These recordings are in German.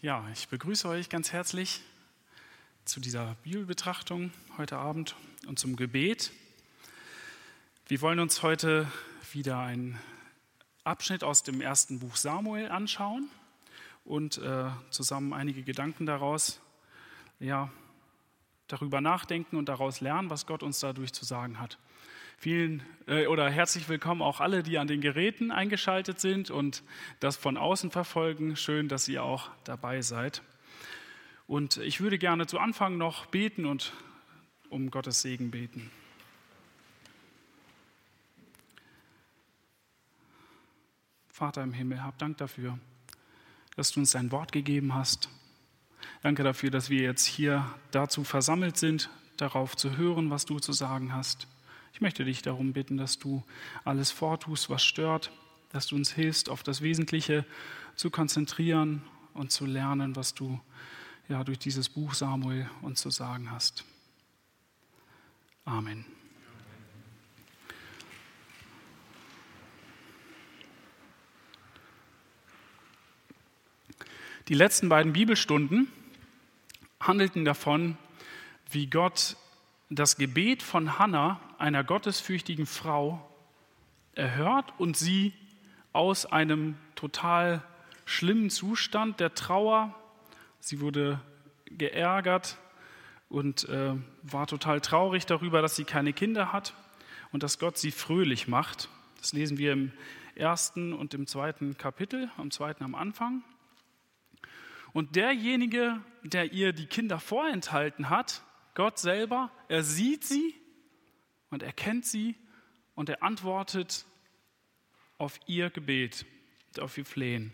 Ja, ich begrüße euch ganz herzlich zu dieser Bibelbetrachtung heute Abend und zum Gebet. Wir wollen uns heute wieder einen Abschnitt aus dem ersten Buch Samuel anschauen und äh, zusammen einige Gedanken daraus, ja, darüber nachdenken und daraus lernen, was Gott uns dadurch zu sagen hat. Vielen äh, oder herzlich willkommen auch alle, die an den Geräten eingeschaltet sind und das von außen verfolgen. Schön, dass ihr auch dabei seid. Und ich würde gerne zu Anfang noch beten und um Gottes Segen beten. Vater im Himmel, hab Dank dafür, dass du uns dein Wort gegeben hast. Danke dafür, dass wir jetzt hier dazu versammelt sind, darauf zu hören, was du zu sagen hast. Ich möchte dich darum bitten, dass du alles vortust, was stört, dass du uns hilfst, auf das Wesentliche zu konzentrieren und zu lernen, was du ja durch dieses Buch Samuel uns zu sagen hast. Amen. Die letzten beiden Bibelstunden handelten davon, wie Gott das Gebet von Hannah, einer gottesfürchtigen Frau, erhört und sie aus einem total schlimmen Zustand der Trauer, sie wurde geärgert und äh, war total traurig darüber, dass sie keine Kinder hat und dass Gott sie fröhlich macht. Das lesen wir im ersten und im zweiten Kapitel, am zweiten am Anfang. Und derjenige, der ihr die Kinder vorenthalten hat, Gott selber, er sieht sie und er kennt sie und er antwortet auf ihr Gebet, auf ihr Flehen.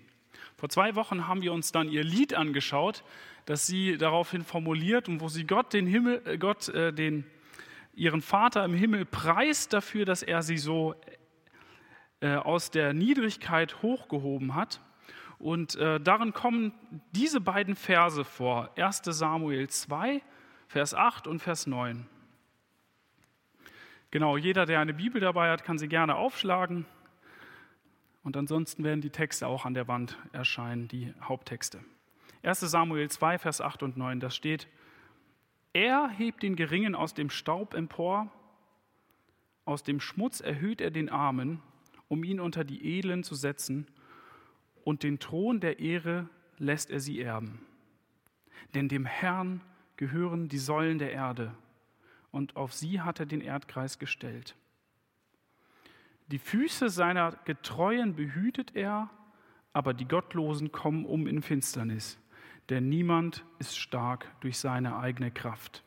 Vor zwei Wochen haben wir uns dann ihr Lied angeschaut, das sie daraufhin formuliert und wo sie Gott, den Himmel, äh, Gott äh, den, ihren Vater im Himmel preist dafür, dass er sie so äh, aus der Niedrigkeit hochgehoben hat. Und äh, darin kommen diese beiden Verse vor, 1 Samuel 2 Vers 8 und Vers 9. Genau, jeder, der eine Bibel dabei hat, kann sie gerne aufschlagen. Und ansonsten werden die Texte auch an der Wand erscheinen, die Haupttexte. 1 Samuel 2, Vers 8 und 9, da steht, er hebt den Geringen aus dem Staub empor, aus dem Schmutz erhöht er den Armen, um ihn unter die Edlen zu setzen, und den Thron der Ehre lässt er sie erben. Denn dem Herrn gehören die Säulen der Erde, und auf sie hat er den Erdkreis gestellt. Die Füße seiner Getreuen behütet er, aber die Gottlosen kommen um in Finsternis, denn niemand ist stark durch seine eigene Kraft.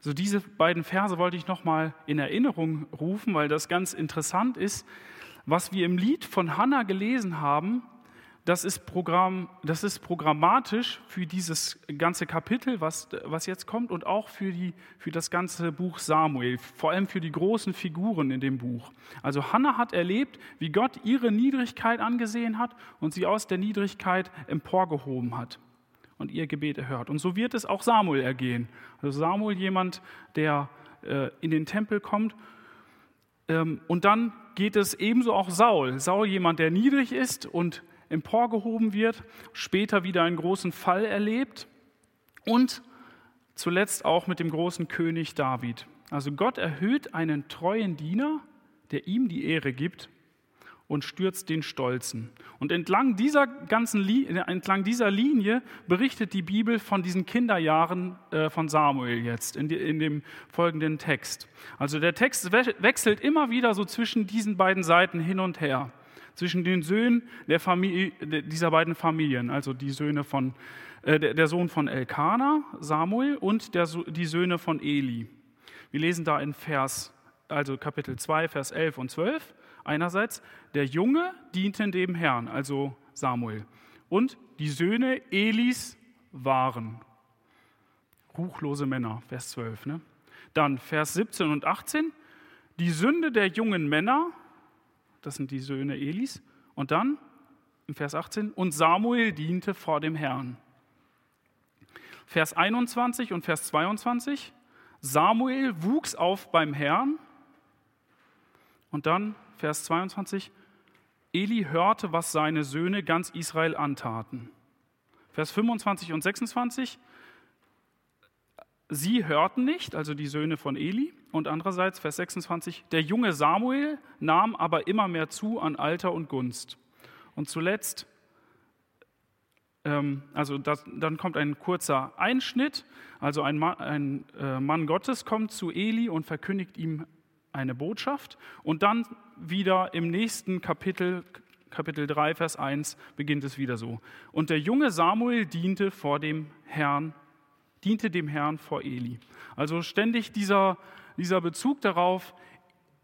So diese beiden Verse wollte ich noch mal in Erinnerung rufen, weil das ganz interessant ist, was wir im Lied von Hannah gelesen haben, das ist, Programm, das ist programmatisch für dieses ganze Kapitel, was, was jetzt kommt, und auch für, die, für das ganze Buch Samuel, vor allem für die großen Figuren in dem Buch. Also Hannah hat erlebt, wie Gott ihre Niedrigkeit angesehen hat und sie aus der Niedrigkeit emporgehoben hat und ihr Gebet erhört. Und so wird es auch Samuel ergehen. Also Samuel, jemand, der äh, in den Tempel kommt. Ähm, und dann geht es ebenso auch Saul. Saul, jemand, der niedrig ist und emporgehoben wird, später wieder einen großen Fall erlebt und zuletzt auch mit dem großen König David. Also Gott erhöht einen treuen Diener, der ihm die Ehre gibt und stürzt den Stolzen. Und entlang dieser ganzen entlang dieser Linie berichtet die Bibel von diesen Kinderjahren äh, von Samuel jetzt in, in dem folgenden Text. Also der Text wechselt immer wieder so zwischen diesen beiden Seiten hin und her zwischen den Söhnen der Familie, dieser beiden Familien, also die Söhne von, äh, der, Sohn von Elkanah, Samuel, und der, die Söhne von Eli. Wir lesen da in Vers, also Kapitel 2, Vers 11 und 12. Einerseits, der Junge diente dem Herrn, also Samuel. Und die Söhne Elis waren ruchlose Männer, Vers 12. Ne? Dann Vers 17 und 18. Die Sünde der jungen Männer, das sind die Söhne Elis. Und dann im Vers 18, und Samuel diente vor dem Herrn. Vers 21 und Vers 22, Samuel wuchs auf beim Herrn. Und dann Vers 22, Eli hörte, was seine Söhne ganz Israel antaten. Vers 25 und 26. Sie hörten nicht, also die Söhne von Eli. Und andererseits, Vers 26, der junge Samuel nahm aber immer mehr zu an Alter und Gunst. Und zuletzt, ähm, also das, dann kommt ein kurzer Einschnitt. Also ein, Mann, ein äh, Mann Gottes kommt zu Eli und verkündigt ihm eine Botschaft. Und dann wieder im nächsten Kapitel, Kapitel 3, Vers 1, beginnt es wieder so. Und der junge Samuel diente vor dem Herrn, diente dem Herrn vor Eli. Also ständig dieser, dieser Bezug darauf,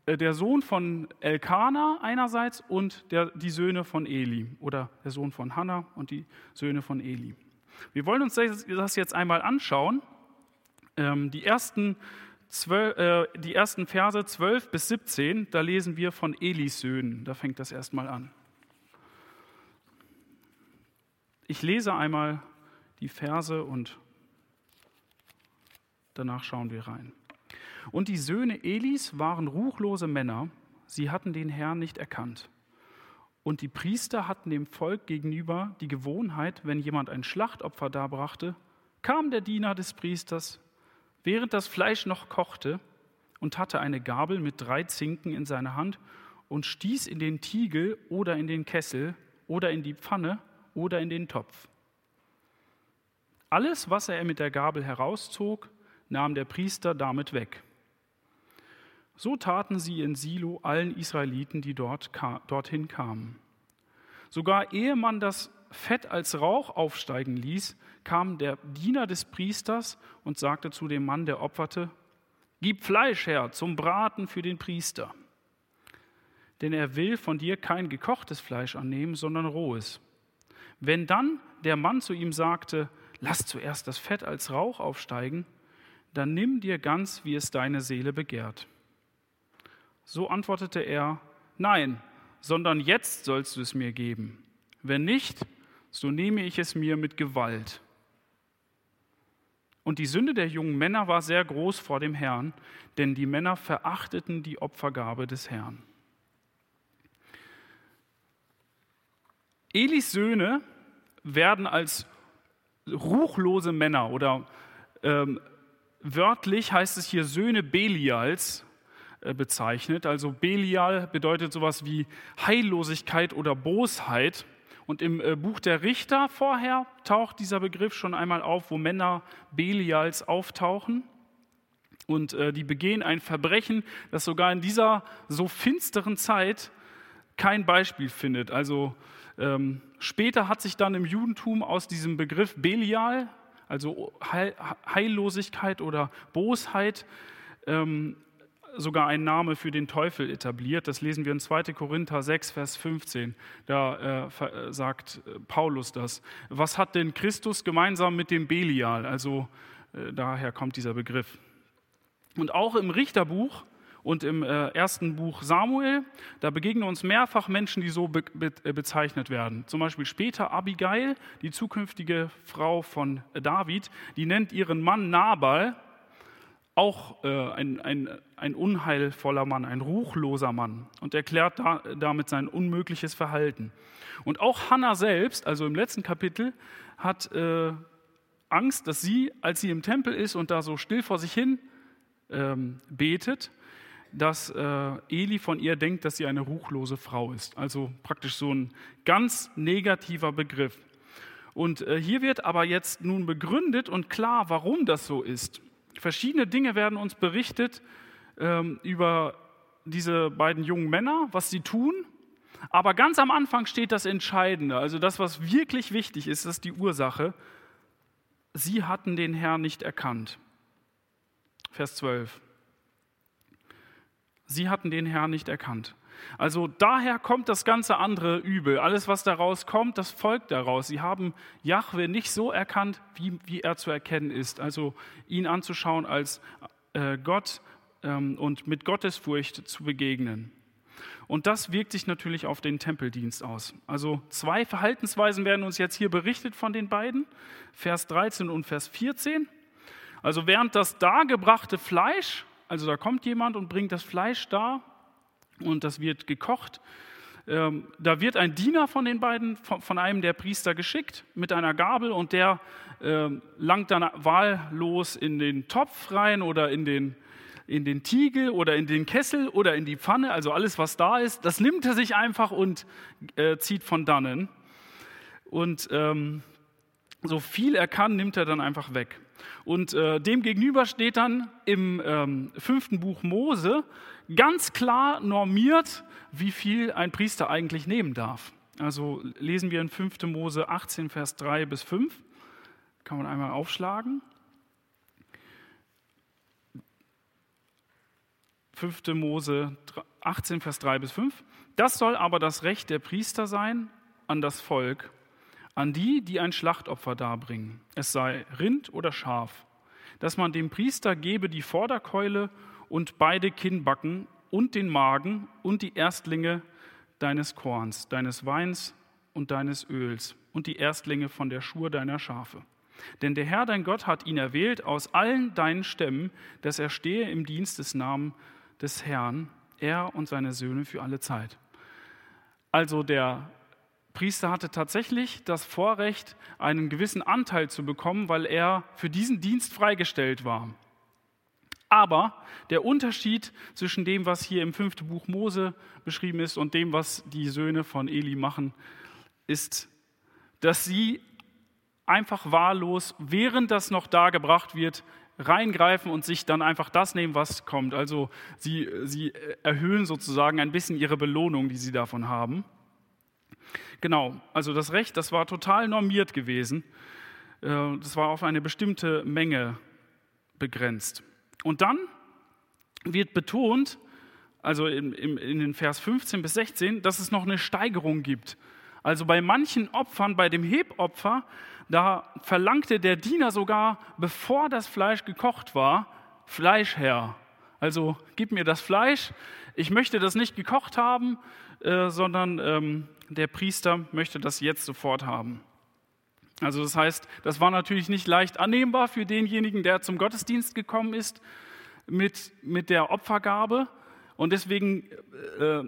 äh, der Sohn von Elkanah einerseits und der, die Söhne von Eli oder der Sohn von Hannah und die Söhne von Eli. Wir wollen uns das jetzt einmal anschauen. Ähm, die ersten 12, äh, die ersten Verse 12 bis 17, da lesen wir von Elis Söhnen. Da fängt das erstmal an. Ich lese einmal die Verse und danach schauen wir rein. Und die Söhne Elis waren ruchlose Männer, sie hatten den Herrn nicht erkannt. Und die Priester hatten dem Volk gegenüber die Gewohnheit, wenn jemand ein Schlachtopfer darbrachte, kam der Diener des Priesters, während das Fleisch noch kochte, und hatte eine Gabel mit drei Zinken in seiner Hand und stieß in den Tiegel oder in den Kessel oder in die Pfanne oder in den Topf. Alles, was er mit der Gabel herauszog, nahm der Priester damit weg. So taten sie in Silo allen Israeliten, die dort, dorthin kamen. Sogar ehe man das Fett als Rauch aufsteigen ließ, kam der Diener des Priesters und sagte zu dem Mann, der opferte, Gib Fleisch her zum Braten für den Priester. Denn er will von dir kein gekochtes Fleisch annehmen, sondern rohes. Wenn dann der Mann zu ihm sagte, Lass zuerst das Fett als Rauch aufsteigen, dann nimm dir ganz, wie es deine Seele begehrt. So antwortete er, Nein, sondern jetzt sollst du es mir geben. Wenn nicht, so nehme ich es mir mit Gewalt. Und die Sünde der jungen Männer war sehr groß vor dem Herrn, denn die Männer verachteten die Opfergabe des Herrn. Elis Söhne werden als ruchlose Männer oder ähm, wörtlich heißt es hier Söhne Belials äh, bezeichnet. Also Belial bedeutet sowas wie Heillosigkeit oder Bosheit. Und im äh, Buch der Richter vorher taucht dieser Begriff schon einmal auf, wo Männer Belials auftauchen. Und äh, die begehen ein Verbrechen, das sogar in dieser so finsteren Zeit kein Beispiel findet. Also ähm, später hat sich dann im Judentum aus diesem Begriff Belial, also Heillosigkeit oder Bosheit, ähm, sogar ein Name für den Teufel etabliert. Das lesen wir in 2. Korinther 6, Vers 15. Da äh, äh, sagt äh, Paulus das. Was hat denn Christus gemeinsam mit dem Belial? Also äh, daher kommt dieser Begriff. Und auch im Richterbuch und im äh, ersten Buch Samuel, da begegnen uns mehrfach Menschen, die so be be äh, bezeichnet werden. Zum Beispiel später Abigail, die zukünftige Frau von David, die nennt ihren Mann Nabal auch äh, ein, ein, ein unheilvoller Mann, ein ruchloser Mann und erklärt da, damit sein unmögliches Verhalten. Und auch Hannah selbst, also im letzten Kapitel, hat äh, Angst, dass sie, als sie im Tempel ist und da so still vor sich hin ähm, betet, dass äh, Eli von ihr denkt, dass sie eine ruchlose Frau ist. Also praktisch so ein ganz negativer Begriff. Und äh, hier wird aber jetzt nun begründet und klar, warum das so ist. Verschiedene Dinge werden uns berichtet ähm, über diese beiden jungen Männer, was sie tun. Aber ganz am Anfang steht das Entscheidende, also das, was wirklich wichtig ist, das ist die Ursache. Sie hatten den Herrn nicht erkannt. Vers 12. Sie hatten den Herrn nicht erkannt. Also daher kommt das ganze andere Übel. Alles, was daraus kommt, das folgt daraus. Sie haben Jahwe nicht so erkannt, wie, wie er zu erkennen ist. Also ihn anzuschauen als äh, Gott ähm, und mit Gottesfurcht zu begegnen. Und das wirkt sich natürlich auf den Tempeldienst aus. Also zwei Verhaltensweisen werden uns jetzt hier berichtet von den beiden, Vers 13 und Vers 14. Also während das dargebrachte Fleisch, also da kommt jemand und bringt das Fleisch dar, und das wird gekocht. ähm, da wird ein Diener von den beiden, von, einem der Priester geschickt mit einer Gabel und der ähm, langt dann wahllos in den Topf rein oder in den, in den Tiegel oder in den Kessel oder in die Pfanne, also alles, was da ist, das nimmt er sich einfach und äh, zieht von dannen. Und ähm, so viel er kann, nimmt er dann einfach weg. Und äh, dem steht dann im ähm, fünften Buch Mose ganz klar normiert, wie viel ein Priester eigentlich nehmen darf. Also lesen wir in 5. Mose 18, Vers 3 bis 5. Kann man einmal aufschlagen. 5. Mose 18, Vers 3 bis 5. Das soll aber das Recht der Priester sein an das Volk, an die, die ein Schlachtopfer darbringen, es sei Rind oder Schaf, dass man dem Priester gebe die Vorderkeule und beide Kinnbacken und den Magen und die Erstlinge deines Korns, deines Weins und deines Öls und die Erstlinge von der Schur deiner Schafe. Denn der Herr dein Gott hat ihn erwählt aus allen deinen Stämmen, dass er stehe im Dienst des Namens des Herrn, er und seine Söhne für alle Zeit. Also der Priester hatte tatsächlich das Vorrecht, einen gewissen Anteil zu bekommen, weil er für diesen Dienst freigestellt war. Aber der Unterschied zwischen dem, was hier im fünften Buch Mose beschrieben ist und dem, was die Söhne von Eli machen, ist, dass sie einfach wahllos, während das noch dargebracht wird, reingreifen und sich dann einfach das nehmen, was kommt. Also sie, sie erhöhen sozusagen ein bisschen ihre Belohnung, die sie davon haben. Genau, also das Recht, das war total normiert gewesen. Äh, das war auf eine bestimmte Menge begrenzt. Und dann wird betont, also in, in den Vers 15 bis 16, dass es noch eine Steigerung gibt. Also bei manchen Opfern, bei dem Hebopfer, da verlangte der Diener sogar, bevor das Fleisch gekocht war, Fleisch her. Also gib mir das Fleisch. Ich möchte das nicht gekocht haben, äh, sondern ähm, der Priester möchte das jetzt sofort haben. Also das heißt, das war natürlich nicht leicht annehmbar für denjenigen, der zum Gottesdienst gekommen ist mit, mit der Opfergabe. Und deswegen äh,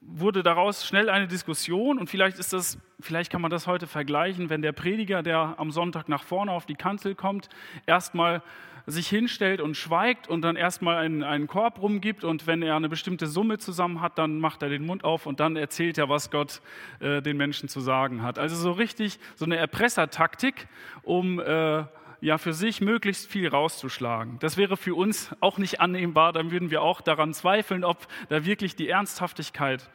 wurde daraus schnell eine Diskussion und vielleicht ist das, vielleicht kann man das heute vergleichen, wenn der Prediger, der am Sonntag nach vorne auf die Kanzel kommt, erstmal sich hinstellt und schweigt und dann erstmal einen, einen Korb rumgibt und wenn er eine bestimmte Summe zusammen hat, dann macht er den Mund auf und dann erzählt er, was Gott äh, den Menschen zu sagen hat. Also so richtig so eine Erpressertaktik, um äh, ja für sich möglichst viel rauszuschlagen. Das wäre für uns auch nicht annehmbar, dann würden wir auch daran zweifeln, ob da wirklich die Ernsthaftigkeit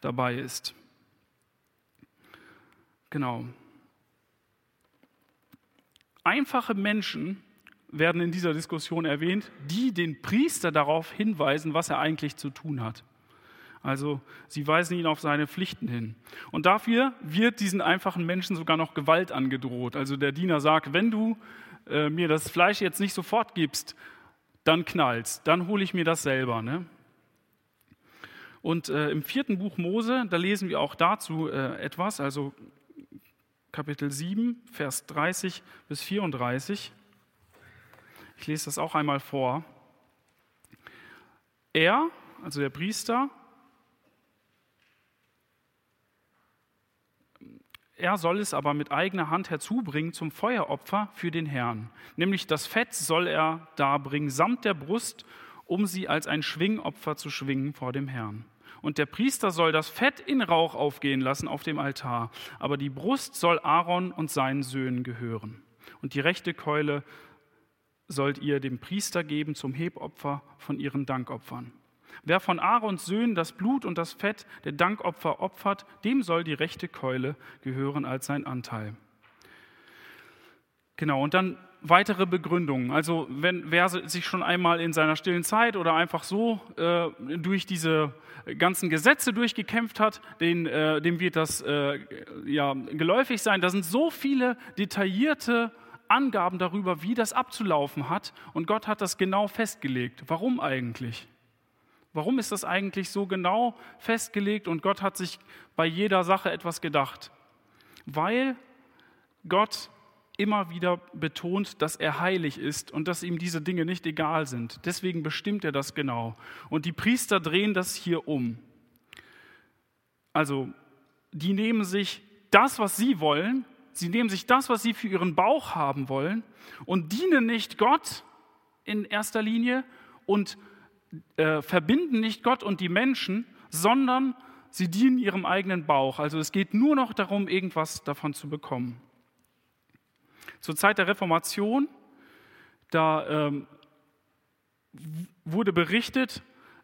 dabei ist. Genau. Einfache Menschen werden in dieser Diskussion erwähnt, die den Priester darauf hinweisen, was er eigentlich zu tun hat. Also sie weisen ihn auf seine Pflichten hin. Und dafür wird diesen einfachen Menschen sogar noch Gewalt angedroht. Also der Diener sagt, wenn du äh, mir das Fleisch jetzt nicht sofort gibst, dann knallst, dann hole ich mir das selber. Ne? Und äh, im vierten Buch Mose, da lesen wir auch dazu äh, etwas, also Kapitel 7, Vers 30 bis 34. Ich lese das auch einmal vor. Er, also der Priester, er soll es aber mit eigener Hand herzubringen zum Feueropfer für den Herrn. Nämlich das Fett soll er darbringen samt der Brust, um sie als ein Schwingopfer zu schwingen vor dem Herrn. Und der Priester soll das Fett in Rauch aufgehen lassen auf dem Altar, aber die Brust soll Aaron und seinen Söhnen gehören. Und die rechte Keule sollt ihr dem Priester geben zum Hebopfer von ihren Dankopfern. Wer von Aarons Söhnen das Blut und das Fett der Dankopfer opfert, dem soll die rechte Keule gehören als sein Anteil. Genau, und dann weitere Begründungen. Also wenn wer sich schon einmal in seiner stillen Zeit oder einfach so äh, durch diese ganzen Gesetze durchgekämpft hat, den, äh, dem wird das äh, ja, geläufig sein. Da sind so viele detaillierte Angaben darüber, wie das abzulaufen hat. Und Gott hat das genau festgelegt. Warum eigentlich? Warum ist das eigentlich so genau festgelegt und Gott hat sich bei jeder Sache etwas gedacht? Weil Gott immer wieder betont, dass er heilig ist und dass ihm diese Dinge nicht egal sind. Deswegen bestimmt er das genau. Und die Priester drehen das hier um. Also die nehmen sich das, was sie wollen, sie nehmen sich das, was sie für ihren Bauch haben wollen und dienen nicht Gott in erster Linie und äh, verbinden nicht Gott und die Menschen, sondern sie dienen ihrem eigenen Bauch. Also es geht nur noch darum, irgendwas davon zu bekommen. Zur Zeit der Reformation, da ähm, wurde berichtet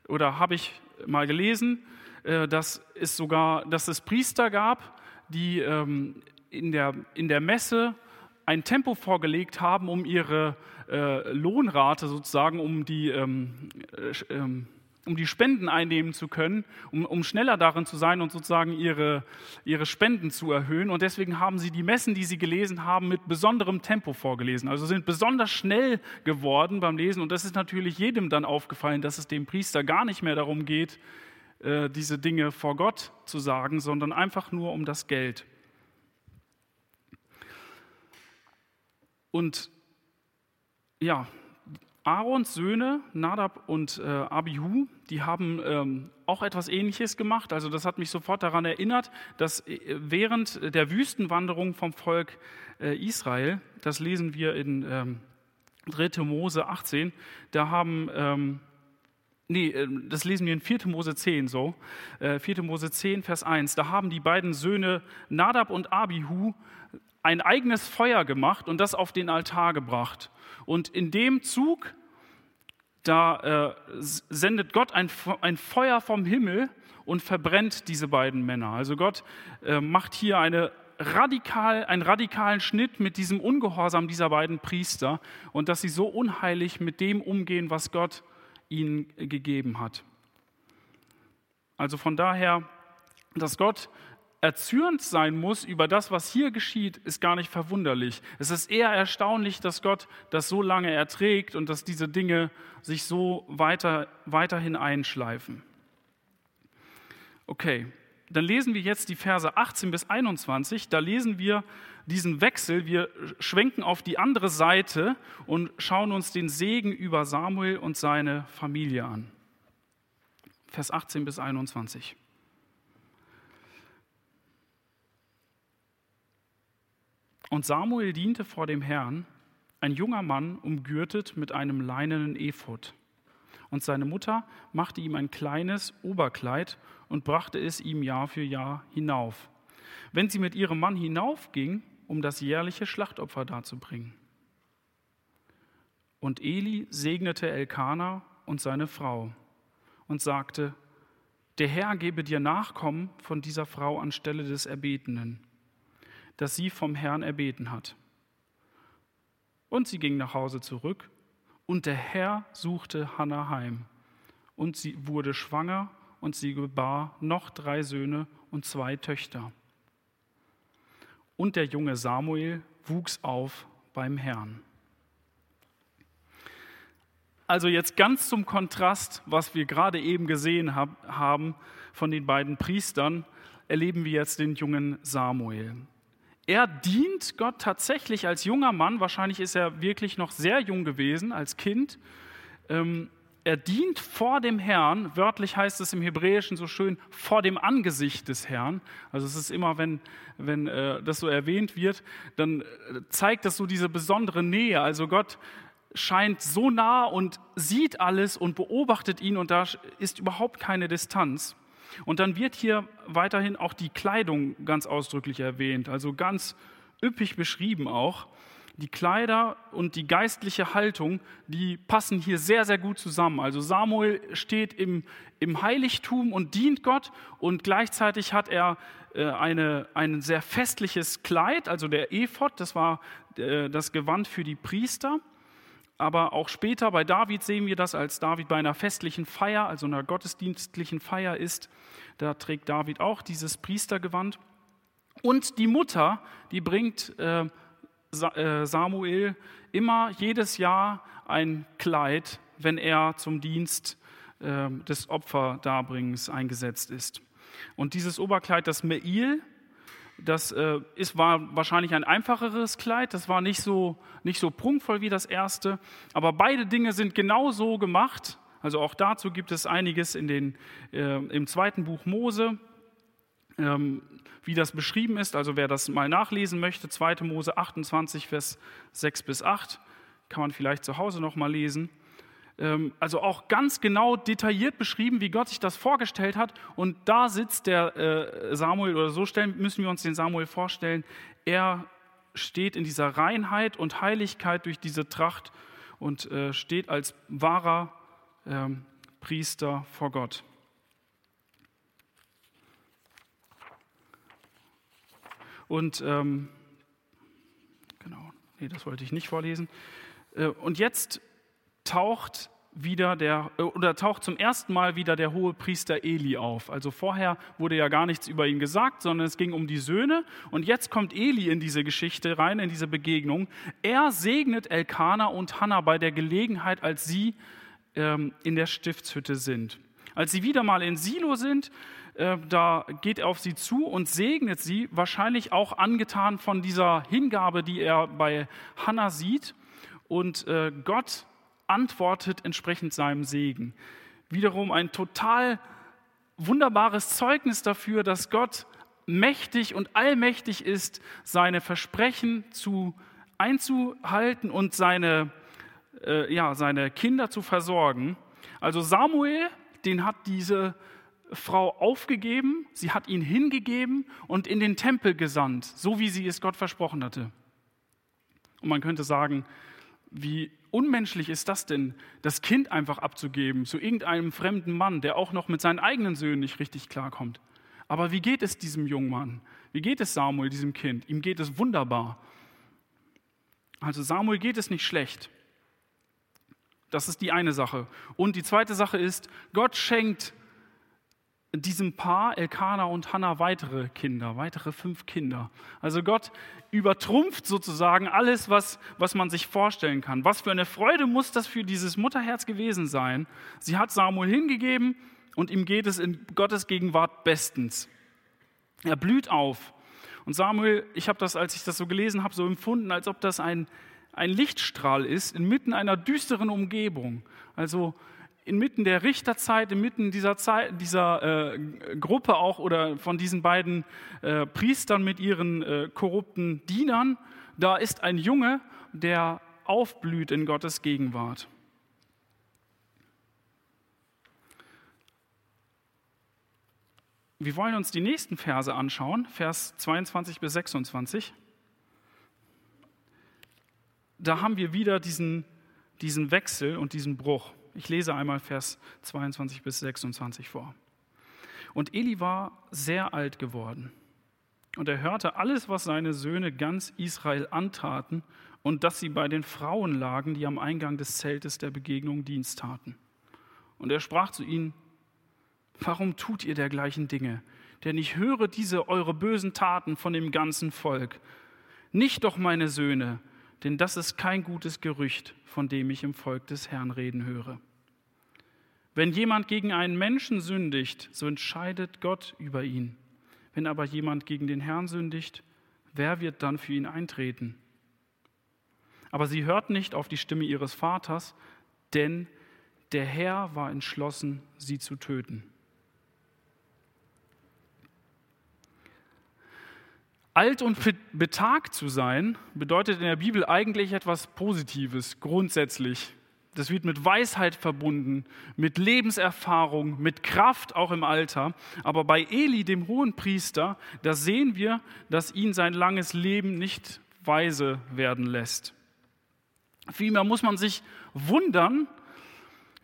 oder habe ich mal gelesen, äh, dass es sogar, dass es Priester gab, die ähm, in, der, in der Messe ein Tempo vorgelegt haben, um ihre äh, Lohnrate sozusagen, um die, ähm, äh, ähm, um die Spenden einnehmen zu können, um, um schneller darin zu sein und sozusagen ihre, ihre Spenden zu erhöhen. Und deswegen haben sie die Messen, die sie gelesen haben, mit besonderem Tempo vorgelesen. Also sind besonders schnell geworden beim Lesen. Und das ist natürlich jedem dann aufgefallen, dass es dem Priester gar nicht mehr darum geht, äh, diese Dinge vor Gott zu sagen, sondern einfach nur um das Geld. Und ja, Aarons Söhne, Nadab und äh, Abihu, die haben ähm, auch etwas Ähnliches gemacht. Also das hat mich sofort daran erinnert, dass äh, während der Wüstenwanderung vom Volk äh, Israel, das lesen wir in ähm, 3. Mose 18, da haben ähm, nee, äh, das lesen wir in 4. Mose 10 so, 4. Äh, Mose 10, Vers 1, da haben die beiden Söhne Nadab und Abihu ein eigenes Feuer gemacht und das auf den Altar gebracht. Und in dem Zug, da äh, sendet Gott ein, ein Feuer vom Himmel und verbrennt diese beiden Männer. Also Gott äh, macht hier eine radikal, einen radikalen Schnitt mit diesem Ungehorsam dieser beiden Priester und dass sie so unheilig mit dem umgehen, was Gott ihnen gegeben hat. Also von daher, dass Gott erzürnt sein muss über das, was hier geschieht, ist gar nicht verwunderlich. Es ist eher erstaunlich, dass Gott das so lange erträgt und dass diese Dinge sich so weiter, weiterhin einschleifen. Okay, dann lesen wir jetzt die Verse 18 bis 21. Da lesen wir diesen Wechsel. Wir schwenken auf die andere Seite und schauen uns den Segen über Samuel und seine Familie an. Vers 18 bis 21. Und Samuel diente vor dem Herrn, ein junger Mann, umgürtet mit einem leinenen Ephod. Und seine Mutter machte ihm ein kleines Oberkleid und brachte es ihm Jahr für Jahr hinauf, wenn sie mit ihrem Mann hinaufging, um das jährliche Schlachtopfer darzubringen. Und Eli segnete Elkana und seine Frau und sagte, der Herr gebe dir Nachkommen von dieser Frau anstelle des Erbetenen, das sie vom Herrn erbeten hat. Und sie ging nach Hause zurück, und der Herr suchte Hannah heim, und sie wurde schwanger, und sie gebar noch drei Söhne und zwei Töchter und der junge Samuel wuchs auf beim Herrn. Also jetzt ganz zum Kontrast, was wir gerade eben gesehen haben von den beiden Priestern, erleben wir jetzt den jungen Samuel. Er dient Gott tatsächlich als junger Mann, wahrscheinlich ist er wirklich noch sehr jung gewesen als Kind. Ähm, er dient vor dem Herrn, wörtlich heißt es im Hebräischen so schön, vor dem Angesicht des Herrn. Also es ist immer, wenn, wenn äh, das so erwähnt wird, dann äh, zeigt das so diese besondere Nähe. Also Gott scheint so nah und sieht alles und beobachtet ihn und da ist überhaupt keine Distanz. Und dann wird hier weiterhin auch die Kleidung ganz ausdrücklich erwähnt, also ganz üppig beschrieben auch die Kleider und die geistliche Haltung, die passen hier sehr, sehr gut zusammen. Also Samuel steht im, im Heiligtum und dient Gott und gleichzeitig hat er äh, eine, ein sehr festliches Kleid, also der Ephod, das war äh, das Gewand für die Priester. Aber auch später bei David sehen wir das, als David bei einer festlichen Feier, also einer gottesdienstlichen Feier ist, da trägt David auch dieses Priestergewand. Und die Mutter, die bringt äh, äh, Samuel immer jedes Jahr ein Kleid, wenn er zum Dienst ähm, des Opferdarbringens eingesetzt ist. Und dieses Oberkleid, das Meil, das äh, ist, war wahrscheinlich ein einfacheres Kleid, das war nicht so, nicht so prunkvoll wie das erste, aber beide Dinge sind genau so gemacht. Also auch dazu gibt es einiges in den, äh, im zweiten Buch Mose. ähm, wie das beschrieben ist. Also wer das mal nachlesen möchte, 2. Mose 28, Vers 6 bis 8, kann man vielleicht zu Hause noch mal lesen. Ähm, also auch ganz genau detailliert beschrieben, wie Gott sich das vorgestellt hat. Und da sitzt der äh, Samuel, oder so stellen, müssen wir uns den Samuel vorstellen. Er steht in dieser Reinheit und Heiligkeit durch diese Tracht und äh, steht als wahrer ähm, Priester vor Gott. Und ähm, genau, nee, das wollte ich nicht vorlesen. Äh, und jetzt taucht wieder der äh, oder taucht zum ersten Mal wieder der hohe Priester Eli auf. Also vorher wurde ja gar nichts über ihn gesagt, sondern es ging um die Söhne und jetzt kommt Eli in diese Geschichte rein in diese Begegnung. Er segnet Elkanah und Hannah bei der Gelegenheit, als sie ähm, in der Stiftshütte sind. Als sie wieder mal in Silo sind, äh, da geht er auf sie zu und segnet sie, wahrscheinlich auch angetan von dieser Hingabe, die er bei Hannah sieht. Und äh, Gott antwortet entsprechend seinem Segen. Wiederum ein total wunderbares Zeugnis dafür, dass Gott mächtig und allmächtig ist, seine Versprechen zu einzuhalten und seine, äh, ja, seine Kinder zu versorgen. Also Samuel, den hat diese Frau aufgegeben, sie hat ihn hingegeben und in den Tempel gesandt, so wie sie es Gott versprochen hatte. Und man könnte sagen, wie unmenschlich ist das denn, das Kind einfach abzugeben zu irgendeinem fremden Mann, der auch noch mit seinen eigenen Söhnen nicht richtig klarkommt. Aber wie geht es diesem jungen Mann? Wie geht es Samuel, diesem Kind? Ihm geht es wunderbar. Also Samuel geht es nicht schlecht. Das ist die eine Sache. Und die zweite Sache ist, Gott schenkt diesem Paar, Elkanah und Hannah, weitere Kinder, weitere fünf Kinder. Also Gott übertrumpft sozusagen alles, was, was man sich vorstellen kann. Was für eine Freude muss das für dieses Mutterherz gewesen sein? Sie hat Samuel hingegeben und ihm geht es in Gottes Gegenwart bestens. Er blüht auf. Und Samuel, ich habe das, als ich das so gelesen habe, so empfunden, als ob das ein, ein Lichtstrahl ist inmitten einer düsteren Umgebung. Also inmitten der Richterzeit, inmitten dieser, Zeit, dieser äh, Gruppe auch oder von diesen beiden äh, Priestern mit ihren äh, korrupten Dienern, da ist ein Junge, der aufblüht in Gottes Gegenwart. Wir wollen uns die nächsten Verse anschauen, Vers 22 bis 26. Da haben wir wieder diesen, diesen Wechsel und diesen Bruch. Ich lese einmal Vers 22 bis 26 vor. Und Eli war sehr alt geworden. Und er hörte alles, was seine Söhne ganz Israel antaten und dass sie bei den Frauen lagen, die am Eingang des Zeltes der Begegnung Dienst taten. Und er sprach zu ihnen, warum tut ihr dergleichen Dinge? Denn ich höre diese eure bösen Taten von dem ganzen Volk. Nicht doch meine Söhne, denn das ist kein gutes Gerücht, von dem ich im Volk des Herrn reden höre. Wenn jemand gegen einen Menschen sündigt, so entscheidet Gott über ihn. Wenn aber jemand gegen den Herrn sündigt, wer wird dann für ihn eintreten? Aber sie hört nicht auf die Stimme ihres Vaters, denn der Herr war entschlossen, sie zu töten. Alt und betagt zu sein bedeutet in der Bibel eigentlich etwas Positives, grundsätzlich. Das wird mit Weisheit verbunden, mit Lebenserfahrung, mit Kraft auch im Alter. Aber bei Eli, dem hohen Priester, da sehen wir, dass ihn sein langes Leben nicht weise werden lässt. Vielmehr muss man sich wundern,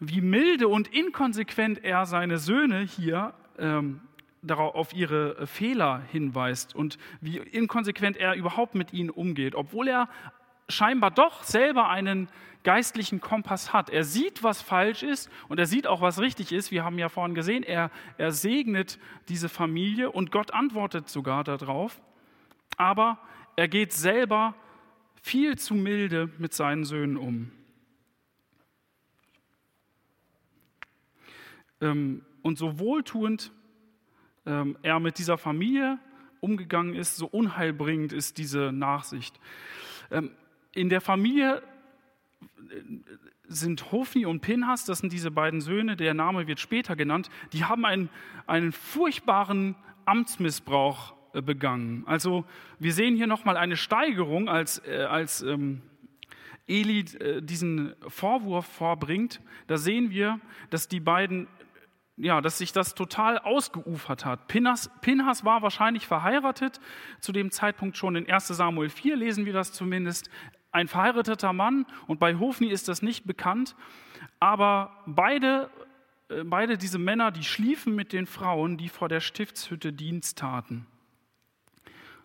wie milde und inkonsequent er seine Söhne hier ähm, darauf, auf ihre äh, Fehler hinweist und wie inkonsequent er überhaupt mit ihnen umgeht, obwohl er scheinbar doch selber einen geistlichen Kompass hat. Er sieht, was falsch ist und er sieht auch, was richtig ist. Wir haben ja vorhin gesehen, er, er segnet diese Familie und Gott antwortet sogar darauf. Aber er geht selber viel zu milde mit seinen Söhnen um. Ähm, und so wohltuend ähm, er mit dieser Familie umgegangen ist, so unheilbringend ist diese Nachsicht. Ähm, in der Familie äh, sind Hofni und Pinhas, das sind diese beiden Söhne, der Name wird später genannt, die haben einen, einen furchtbaren Amtsmissbrauch äh, begangen. Also wir sehen hier nochmal eine Steigerung, als, äh, als ähm, Eli diesen Vorwurf vorbringt. Da sehen wir, dass die beiden, ja, dass sich das total ausgeufert hat. Pinhas, Pinhas war wahrscheinlich verheiratet, zu dem Zeitpunkt schon in 1 Samuel 4 lesen wir das zumindest. Ein verheirateter Mann und bei Hofni ist das nicht bekannt, aber beide äh, beide diese Männer, die schliefen mit den Frauen, die vor der Stiftshütte Dienst taten.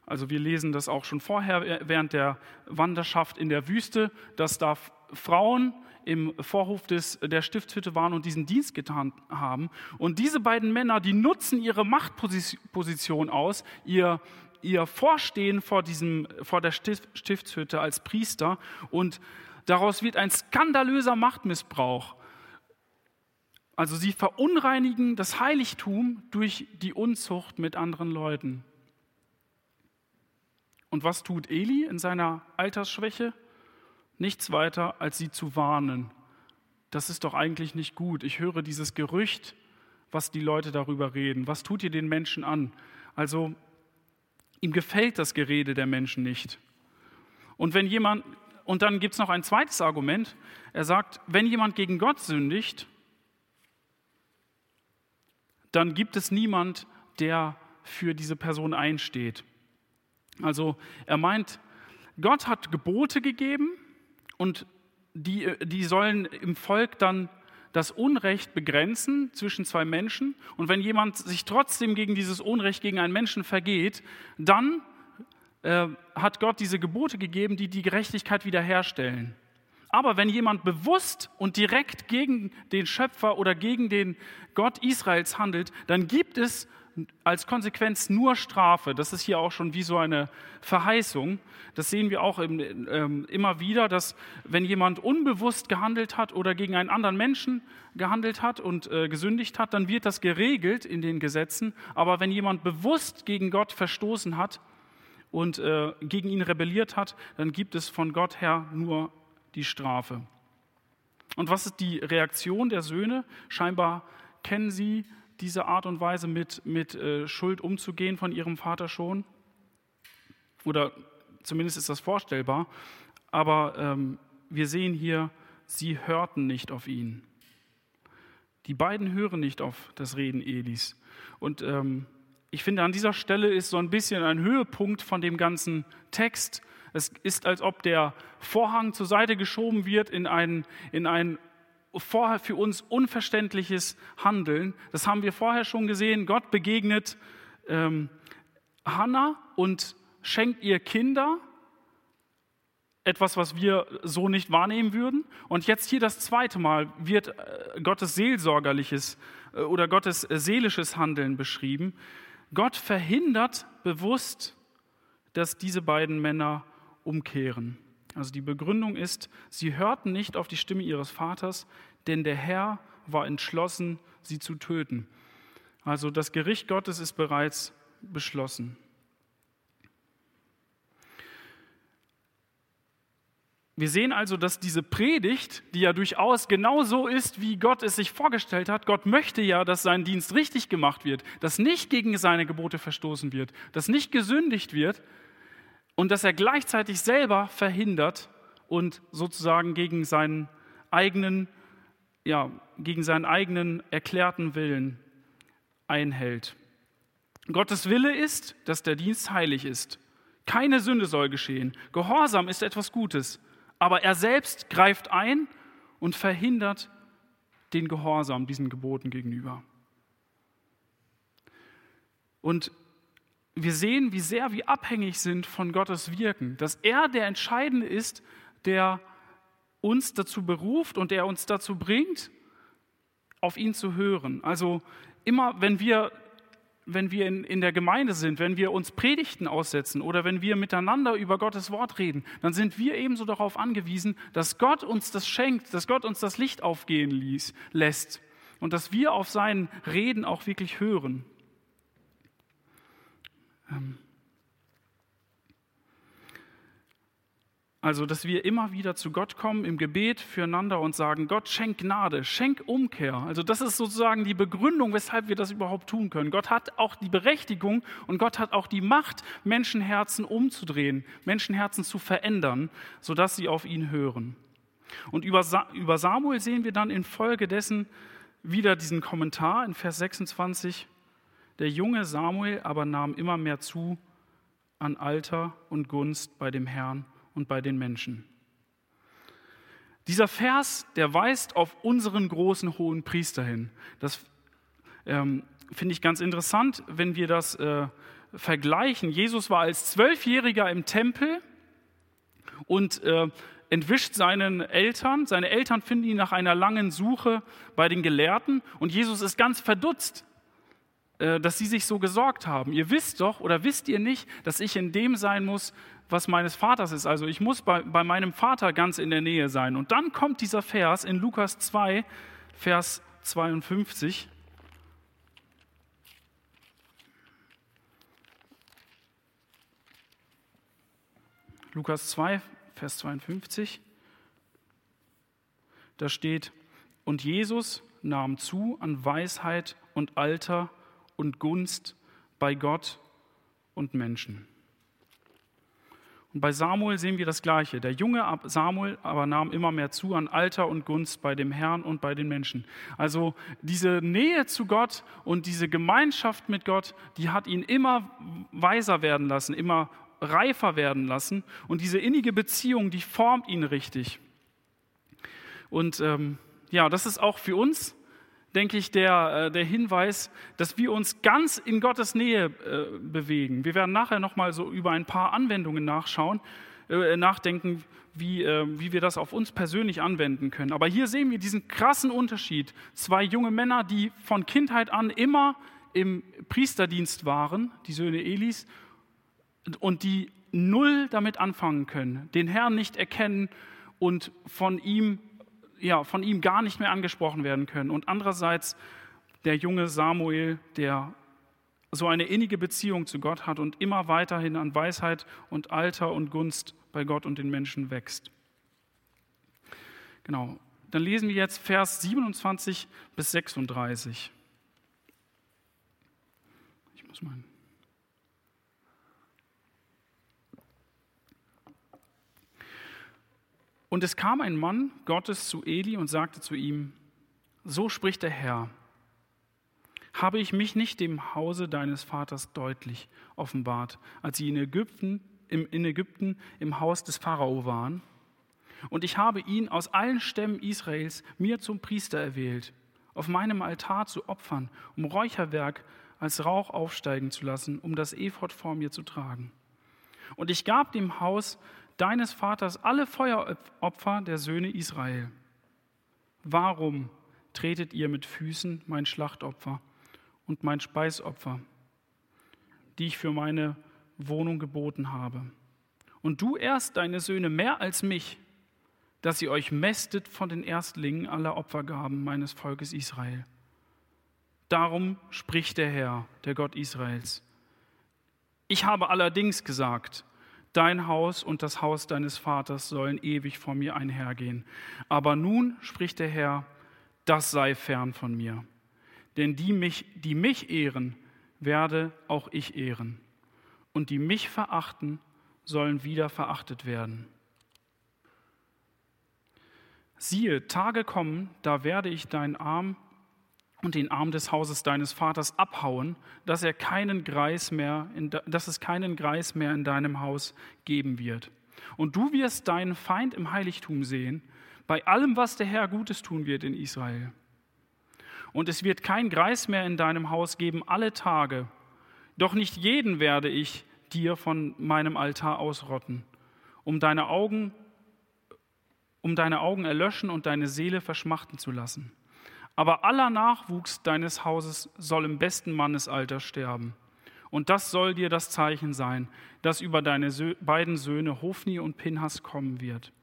Also wir lesen das auch schon vorher während der Wanderschaft in der Wüste, dass da Frauen im Vorhof des, der Stiftshütte waren und diesen Dienst getan haben. Und diese beiden Männer, die nutzen ihre Machtposition aus, ihr, ihr Vorstehen vor, diesem, vor der Stiftshütte als Priester. Und daraus wird ein skandalöser Machtmissbrauch. Also sie verunreinigen das Heiligtum durch die Unzucht mit anderen Leuten. Und was tut Eli in seiner Altersschwäche? Nichts weiter, als sie zu warnen. Das ist doch eigentlich nicht gut. Ich höre dieses Gerücht, was die Leute darüber reden. Was tut ihr den Menschen an? Also ihm gefällt das Gerede der Menschen nicht. Und wenn jemand, und dann gibt es noch ein zweites Argument. Er sagt, wenn jemand gegen Gott sündigt, dann gibt es niemand, der für diese Person einsteht. Also er meint, Gott hat Gebote gegeben und die, die sollen im Volk dann das Unrecht begrenzen zwischen zwei Menschen. Und wenn jemand sich trotzdem gegen dieses Unrecht gegen einen Menschen vergeht, dann äh, hat Gott diese Gebote gegeben, die die Gerechtigkeit wiederherstellen. Aber wenn jemand bewusst und direkt gegen den Schöpfer oder gegen den Gott Israels handelt, dann gibt es als Konsequenz nur Strafe. Das ist hier auch schon wie so eine Verheißung. Das sehen wir auch im, ähm, immer wieder, dass wenn jemand unbewusst gehandelt hat oder gegen einen anderen Menschen gehandelt hat und äh, gesündigt hat, dann wird das geregelt in den Gesetzen. Aber wenn jemand bewusst gegen Gott verstoßen hat und äh, gegen ihn rebelliert hat, dann gibt es von Gott her nur die Strafe. Und was ist die Reaktion der Söhne? Scheinbar kennen sie diese Art und Weise, mit, mit äh, Schuld umzugehen von ihrem Vater schon. Oder zumindest ist das vorstellbar. Aber ähm, wir sehen hier, sie hörten nicht auf ihn. Die beiden hören nicht auf das Reden Elis. Und ähm, ich finde, an dieser Stelle ist so ein bisschen ein Höhepunkt von dem ganzen Text, es ist, als ob der Vorhang zur Seite geschoben wird in ein, in ein vorher für uns unverständliches Handeln. Das haben wir vorher schon gesehen. Gott begegnet ähm, Hannah und schenkt ihr Kinder, etwas, was wir so nicht wahrnehmen würden. Und jetzt hier das zweite Mal wird äh, Gottes seelsorgerliches äh, oder Gottes seelisches Handeln beschrieben. Gott verhindert bewusst, dass diese beiden Männer umkehren. Also die Begründung ist, sie hörten nicht auf die Stimme ihres Vaters, denn der Herr war entschlossen, sie zu töten. Also das Gericht Gottes ist bereits beschlossen. Wir sehen also, dass diese Predigt, die ja durchaus genau so ist, wie Gott es sich vorgestellt hat, Gott möchte ja, dass sein Dienst richtig gemacht wird, dass nicht gegen seine Gebote verstoßen wird, dass nicht gesündigt wird, und dass er gleichzeitig selber verhindert und sozusagen gegen seinen eigenen, ja, gegen seinen eigenen erklärten Willen einhält. Gottes Wille ist, dass der Dienst heilig ist. Keine Sünde soll geschehen. Gehorsam ist etwas Gutes. Aber er selbst greift ein und verhindert den Gehorsam diesen Geboten gegenüber. Und wir sehen, wie sehr wir abhängig sind von Gottes Wirken, dass er der Entscheidende ist, der uns dazu beruft und der uns dazu bringt, auf ihn zu hören. Also immer, wenn wir, wenn wir in, in der Gemeinde sind, wenn wir uns Predigten aussetzen oder wenn wir miteinander über Gottes Wort reden, dann sind wir ebenso darauf angewiesen, dass Gott uns das schenkt, dass Gott uns das Licht aufgehen ließ, lässt und dass wir auf sein Reden auch wirklich hören. Ähm, Also, dass wir immer wieder zu Gott kommen im Gebet füreinander und sagen, Gott, schenk Gnade, schenk Umkehr. Also das ist sozusagen die Begründung, weshalb wir das überhaupt tun können. Gott hat auch die Berechtigung und Gott hat auch die Macht, Menschenherzen umzudrehen, Menschenherzen zu verändern, sodass sie auf ihn hören. Und über, über Samuel sehen wir dann infolgedessen wieder diesen Kommentar in Vers 26. Der junge Samuel aber nahm immer mehr zu an Alter und Gunst bei dem Herrn und bei den Menschen. Dieser Vers, der weist auf unseren großen hohen Priester hin. Das ähm, finde ich ganz interessant, wenn wir das äh, vergleichen. Jesus war als Zwölfjähriger im Tempel und äh, entwischt seinen Eltern. Seine Eltern finden ihn nach einer langen Suche bei den Gelehrten und Jesus ist ganz verdutzt, dass sie sich so gesorgt haben. Ihr wisst doch oder wisst ihr nicht, dass ich in dem sein muss, was meines Vaters ist. Also ich muss bei, bei meinem Vater ganz in der Nähe sein. Und dann kommt dieser Vers in Lukas 2, Vers 52. Lukas 2, Vers 52. Da steht, und Jesus nahm zu an Weisheit und Alter und Gunst bei Gott und Menschen. Und bei Samuel sehen wir das Gleiche. Der junge Samuel aber nahm immer mehr zu an Alter und Gunst bei dem Herrn und bei den Menschen. Also diese Nähe zu Gott und diese Gemeinschaft mit Gott, die hat ihn immer weiser werden lassen, immer reifer werden lassen. Und diese innige Beziehung, die formt ihn richtig. Und ähm, ja, das ist auch für uns denke ich, der, äh, der Hinweis, dass wir uns ganz in Gottes Nähe äh, bewegen. Wir werden nachher nochmal so über ein paar Anwendungen nachschauen, äh, nachdenken, wie, wie wir das auf uns persönlich anwenden können. Aber hier sehen wir diesen krassen Unterschied. Zwei junge Männer, die von Kindheit an immer im Priesterdienst waren, die Söhne Elis, und die null damit anfangen können, den Herrn nicht erkennen und von ihm ja, von ihm gar nicht mehr angesprochen werden können. Und andererseits der junge Samuel, der so eine innige Beziehung zu Gott hat und immer weiterhin an Weisheit und Alter und Gunst bei Gott und den Menschen wächst. Genau. Dann lesen wir jetzt Vers 27 bis 36. Ich muss mal. Und es kam ein Mann Gottes zu Eli und sagte zu ihm, so spricht der Herr, habe ich mich nicht dem Hause deines Vaters deutlich offenbart, als sie in Ägypten, im, in Ägypten im Haus des Pharao waren? Und ich habe ihn aus allen Stämmen Israels mir zum Priester erwählt, auf meinem Altar zu opfern, um Räucherwerk als Rauch aufsteigen zu lassen, um das Ephod vor mir zu tragen. Und ich gab dem Haus deines Vaters alle Feueropfer der Söhne Israel. Warum tretet ihr mit Füßen mein Schlachtopfer und mein Speisopfer, die ich für meine Wohnung geboten habe? Und du erst deine Söhne mehr als mich, dass ihr euch mästet von den Erstlingen aller Opfergaben meines Volkes Israel. Darum spricht der Herr, der Gott Israels. Ich habe allerdings gesagt, Dein Haus und das Haus deines Vaters sollen ewig vor mir einhergehen. Aber nun spricht der Herr, das sei fern von mir. Denn die mich, die mich ehren, werde auch ich ehren. Und die mich verachten, sollen wieder verachtet werden. Siehe, Tage kommen, da werde ich deinen Arm und den Arm des Hauses deines Vaters abhauen, dass, er keinen Greis mehr in, dass es keinen Greis mehr in deinem Haus geben wird. Und du wirst deinen Feind im Heiligtum sehen, bei allem, was der Herr Gutes tun wird in Israel. Und es wird kein Greis mehr in deinem Haus geben alle Tage. Doch nicht jeden werde ich dir von meinem Altar ausrotten, um deine Augen, um deine Augen erlöschen und deine Seele verschmachten zu lassen. Aber aller Nachwuchs deines Hauses soll im besten Mannesalter sterben. Und das soll dir das Zeichen sein, das über deine beiden Söhne Hofni und Pinhas kommen wird.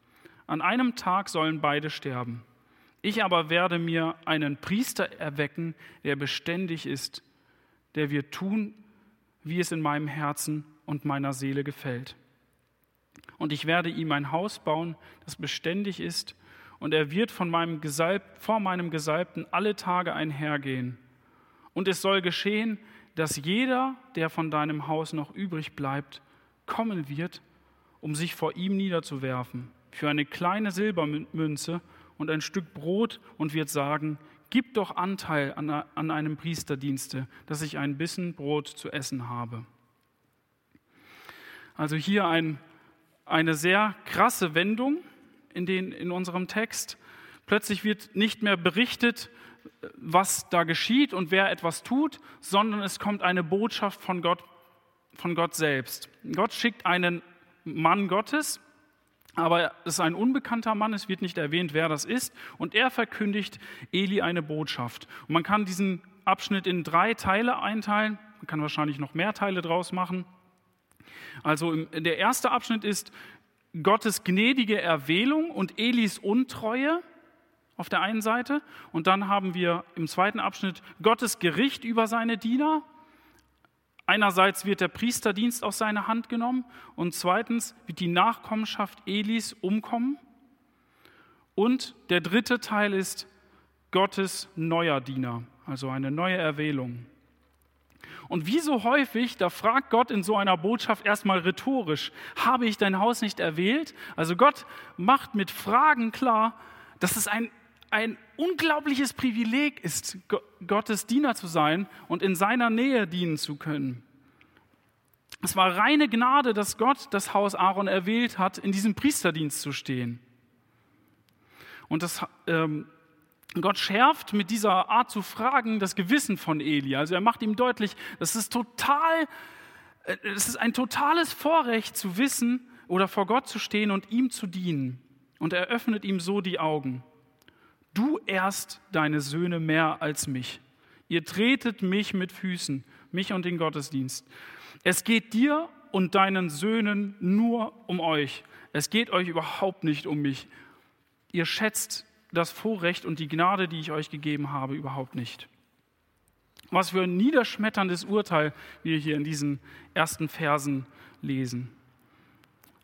An einem Tag sollen beide sterben. Ich aber werde mir einen Priester erwecken, der beständig ist, der wird tun, wie es in meinem Herzen und meiner Seele gefällt. und ich werde ihm ein Haus bauen, das beständig ist, und er wird von meinem Gesalb, vor meinem Gesalbten alle Tage einhergehen. Und es soll geschehen, dass jeder, der von deinem Haus noch übrig bleibt, kommen wird, um sich vor ihm niederzuwerfen, für eine kleine Silbermünze und ein Stück Brot und wird sagen, gib doch Anteil an, an einem Priesterdienste, dass ich ein bisschen Brot zu essen habe. Also hier ein, eine sehr krasse Wendung in, den, in unserem Text. Plötzlich wird nicht mehr berichtet, was da geschieht und wer etwas tut, sondern es kommt eine Botschaft von Gott, von Gott selbst. Gott schickt einen Mann Gottes, aber es ist ein unbekannter Mann, es wird nicht erwähnt, wer das ist, und er verkündigt Eli eine Botschaft. Und man kann diesen Abschnitt in drei Teile einteilen, man kann wahrscheinlich noch mehr Teile draus machen. Also der erste Abschnitt ist Gottes gnädige Erwählung und Elis Untreue auf der einen Seite. Und dann haben wir im zweiten Abschnitt Gottes Gericht über seine Diener. Einerseits wird der Priesterdienst aus seiner Hand genommen und zweitens wird die Nachkommenschaft Elis umkommen. Und der dritte Teil ist Gottes neuer Diener, also eine neue Erwählung. Und wie so häufig, da fragt Gott in so einer Botschaft erstmal rhetorisch, habe ich dein Haus nicht erwählt? Also Gott macht mit Fragen klar, dass es ein, ein unglaubliches Privileg ist, Gottes Diener zu sein und in seiner Nähe dienen zu können. Es war reine Gnade, dass Gott das Haus Aaron erwählt hat, in diesem Priesterdienst zu stehen. Und das ähm, Gott schärft mit dieser Art zu fragen das Gewissen von Eli. Also er macht ihm deutlich, das ist total, äh, es ist ein totales Vorrecht zu wissen oder vor Gott zu stehen und ihm zu dienen. Und er öffnet ihm so die Augen. Du ehrst deine Söhne mehr als mich. Ihr tretet mich mit Füßen, mich und den Gottesdienst. Es geht dir und deinen Söhnen nur um euch. Es geht euch überhaupt nicht um mich. Ihr schätzt das Vorrecht und die Gnade, die ich euch gegeben habe, überhaupt nicht. Was für ein niederschmetterndes Urteil wir hier in diesen ersten Versen lesen.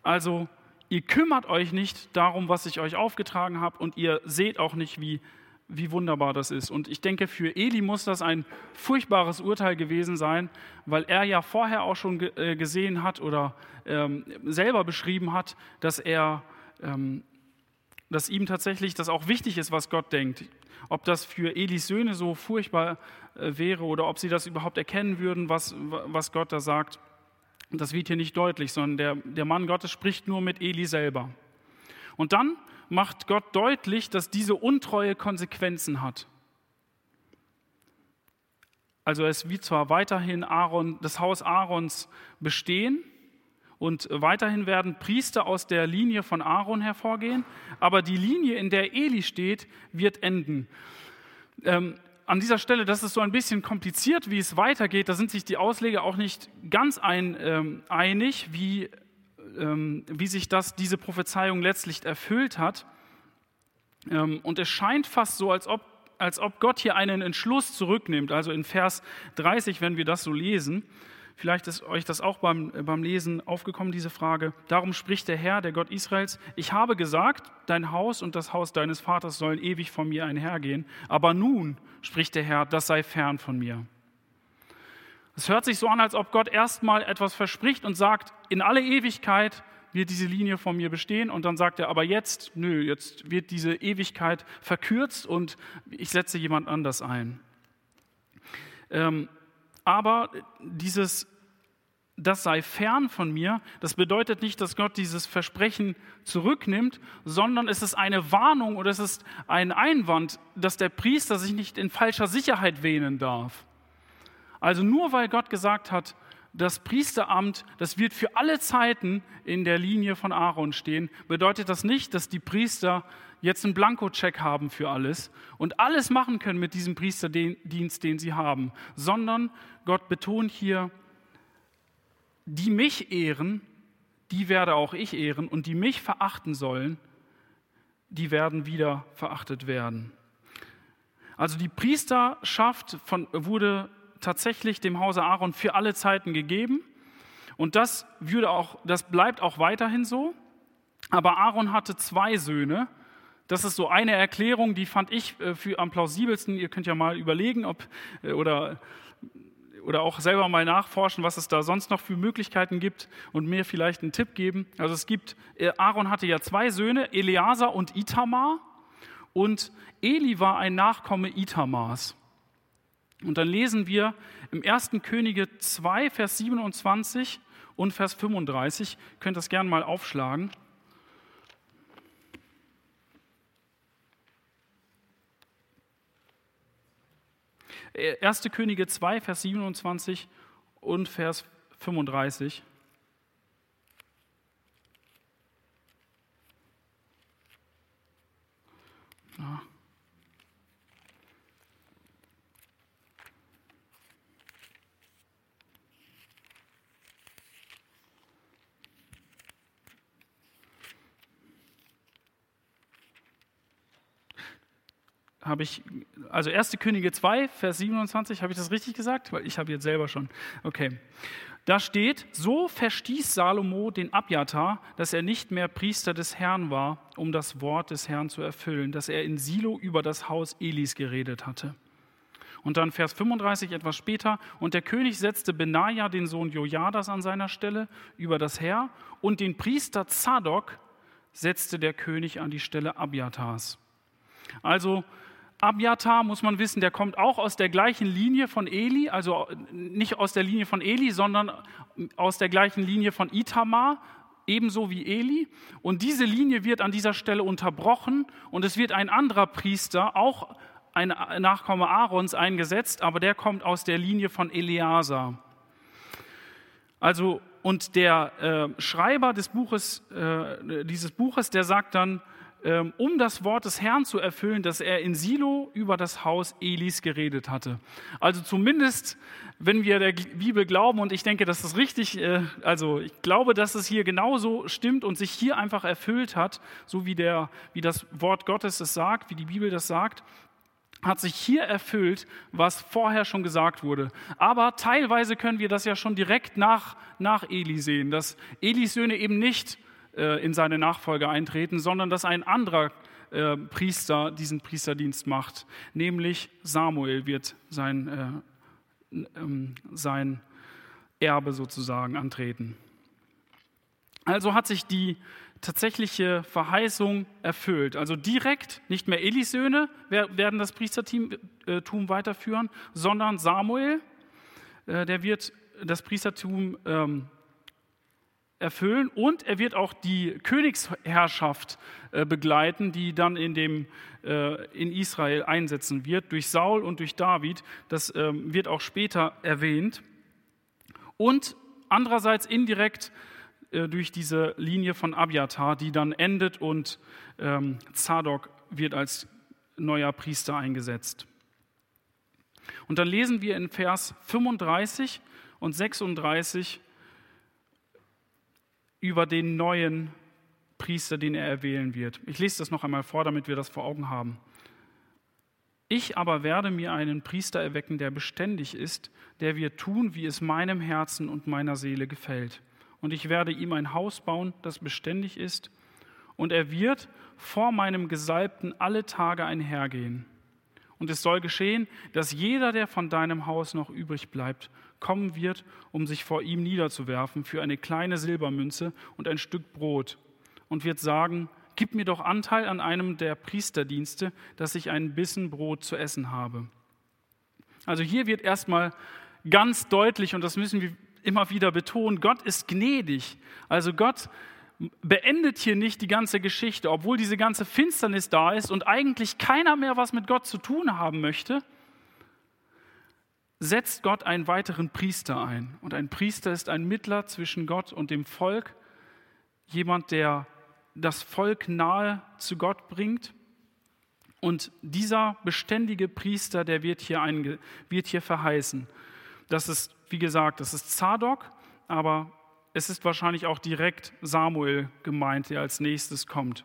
Also, ihr kümmert euch nicht darum, was ich euch aufgetragen habe und ihr seht auch nicht, wie, wie wunderbar das ist. Und ich denke, für Eli muss das ein furchtbares Urteil gewesen sein, weil er ja vorher auch schon äh, gesehen hat oder ähm, selber beschrieben hat, dass er ähm, dass ihm tatsächlich das auch wichtig ist, was Gott denkt. Ob das für Elis Söhne so furchtbar äh, wäre oder ob sie das überhaupt erkennen würden, was, was Gott da sagt, das wird hier nicht deutlich, sondern der, der Mann Gottes spricht nur mit Eli selber. Und dann macht Gott deutlich, dass diese Untreue Konsequenzen hat. Also es wird zwar weiterhin Aaron, das Haus Aarons bestehen, und weiterhin werden Priester aus der Linie von Aaron hervorgehen, aber die Linie, in der Eli steht, wird enden. Ähm, an dieser Stelle, das ist so ein bisschen kompliziert, wie es weitergeht. Da sind sich die Ausleger auch nicht ganz ein, ähm, einig, wie, ähm, wie sich das, diese Prophezeiung letztlich erfüllt hat. Ähm, und es scheint fast so, als ob, als ob Gott hier einen Entschluss zurücknimmt. Also in Vers 30, wenn wir das so lesen, Vielleicht ist euch das auch beim, beim Lesen aufgekommen, diese Frage. Darum spricht der Herr, der Gott Israels, ich habe gesagt, dein Haus und das Haus deines Vaters sollen ewig von mir einhergehen. Aber nun, spricht der Herr, das sei fern von mir. Es hört sich so an, als ob Gott erstmal etwas verspricht und sagt, in alle Ewigkeit wird diese Linie von mir bestehen. Und dann sagt er, aber jetzt, nö, jetzt wird diese Ewigkeit verkürzt und ich setze jemand anders ein. Ähm, aber dieses, das sei fern von mir, das bedeutet nicht, dass Gott dieses Versprechen zurücknimmt, sondern es ist eine Warnung oder es ist ein Einwand, dass der Priester sich nicht in falscher Sicherheit wähnen darf. Also nur weil Gott gesagt hat, das Priesteramt, das wird für alle Zeiten in der Linie von Aaron stehen, bedeutet das nicht, dass die Priester jetzt einen Blankocheck haben für alles und alles machen können mit diesem Priesterdienst, den sie haben, sondern Gott betont hier, die mich ehren, die werde auch ich ehren und die mich verachten sollen, die werden wieder verachtet werden. Also die Priesterschaft von, wurde tatsächlich dem Hause Aaron für alle Zeiten gegeben und das, würde auch, das bleibt auch weiterhin so. Aber Aaron hatte zwei Söhne. Das ist so eine Erklärung, die fand ich äh, für am plausibelsten. Ihr könnt ja mal überlegen, ob äh, oder oder auch selber mal nachforschen, was es da sonst noch für Möglichkeiten gibt und mir vielleicht einen Tipp geben. Also es gibt, äh, Aaron hatte ja zwei Söhne, Eleazar und Itamar. Und Eli war ein Nachkomme Itamars. Und dann lesen wir im 1. Könige 2, Vers 27 und Vers 35. Ihr könnt das gerne mal aufschlagen. 1. Könige 2, Vers 27 und Vers 35. Ja. Habe ich, also 1. Könige 2, Vers 27, habe ich das richtig gesagt? Weil ich habe jetzt selber schon. Okay. Da steht, so verstieß Salomo den Abjatar, dass er nicht mehr Priester des Herrn war, um das Wort des Herrn zu erfüllen, dass er in Silo über das Haus Elis geredet hatte. Und dann Vers 35 etwas später, und der König setzte Benaja, den Sohn Jojadas, an seiner Stelle über das Heer, und den Priester Zadok setzte der König an die Stelle Abjatars. Also Abjatar, muss man wissen, der kommt auch aus der gleichen Linie von Eli, also nicht aus der Linie von Eli, sondern aus der gleichen Linie von Itamar, ebenso wie Eli. Und diese Linie wird an dieser Stelle unterbrochen und es wird ein anderer Priester, auch ein Nachkomme Aarons, eingesetzt, aber der kommt aus der Linie von Eleazar. Also, und der äh, Schreiber des Buches, äh, dieses Buches, der sagt dann, um das Wort des Herrn zu erfüllen, dass er in Silo über das Haus Elis geredet hatte. Also zumindest, wenn wir der Bibel glauben, und ich denke, dass das richtig, äh, also ich glaube, dass es hier genauso stimmt und sich hier einfach erfüllt hat, so wie, der, wie das Wort Gottes es sagt, wie die Bibel das sagt, hat sich hier erfüllt, was vorher schon gesagt wurde. Aber teilweise können wir das ja schon direkt nach, nach Eli sehen, dass Elis Söhne eben nicht in seine Nachfolge eintreten, sondern dass ein anderer äh, Priester diesen Priesterdienst macht, nämlich Samuel wird sein, äh, ähm, sein Erbe sozusagen antreten. Also hat sich die tatsächliche Verheißung erfüllt. Also direkt, nicht mehr Elis Söhne werden das Priestertum weiterführen, sondern Samuel, der wird das Priestertum ähm, erfüllen und er wird auch die Königsherrschaft äh, begleiten, die dann in, dem, äh, in Israel einsetzen wird, durch Saul und durch David. Das ähm, wird auch später erwähnt. Und andererseits indirekt äh, durch diese Linie von Abiatar, die dann endet und ähm, Zadok wird als neuer Priester eingesetzt. Und dann lesen wir in Vers 35 und 36, über den neuen Priester, den er erwählen wird. Ich lese das noch einmal vor, damit wir das vor Augen haben. Ich aber werde mir einen Priester erwecken, der beständig ist, der wird tun, wie es meinem Herzen und meiner Seele gefällt. Und ich werde ihm ein Haus bauen, das beständig ist, und er wird vor meinem Gesalbten alle Tage einhergehen. Und es soll geschehen, dass jeder, der von deinem Haus noch übrig bleibt, kommen wird, um sich vor ihm niederzuwerfen für eine kleine Silbermünze und ein Stück Brot und wird sagen, gib mir doch Anteil an einem der Priesterdienste, dass ich einen Bissen Brot zu essen habe. Also hier wird erstmal ganz deutlich, und das müssen wir immer wieder betonen, Gott ist gnädig. Also Gott beendet hier nicht die ganze Geschichte, obwohl diese ganze Finsternis da ist und eigentlich keiner mehr was mit Gott zu tun haben möchte, setzt Gott einen weiteren Priester ein. Und ein Priester ist ein Mittler zwischen Gott und dem Volk, jemand, der das Volk nahe zu Gott bringt. Und dieser beständige Priester, der wird hier, einge, wird hier verheißen. Das ist, wie gesagt, das ist Zadok, aber es ist wahrscheinlich auch direkt Samuel gemeint, der als nächstes kommt.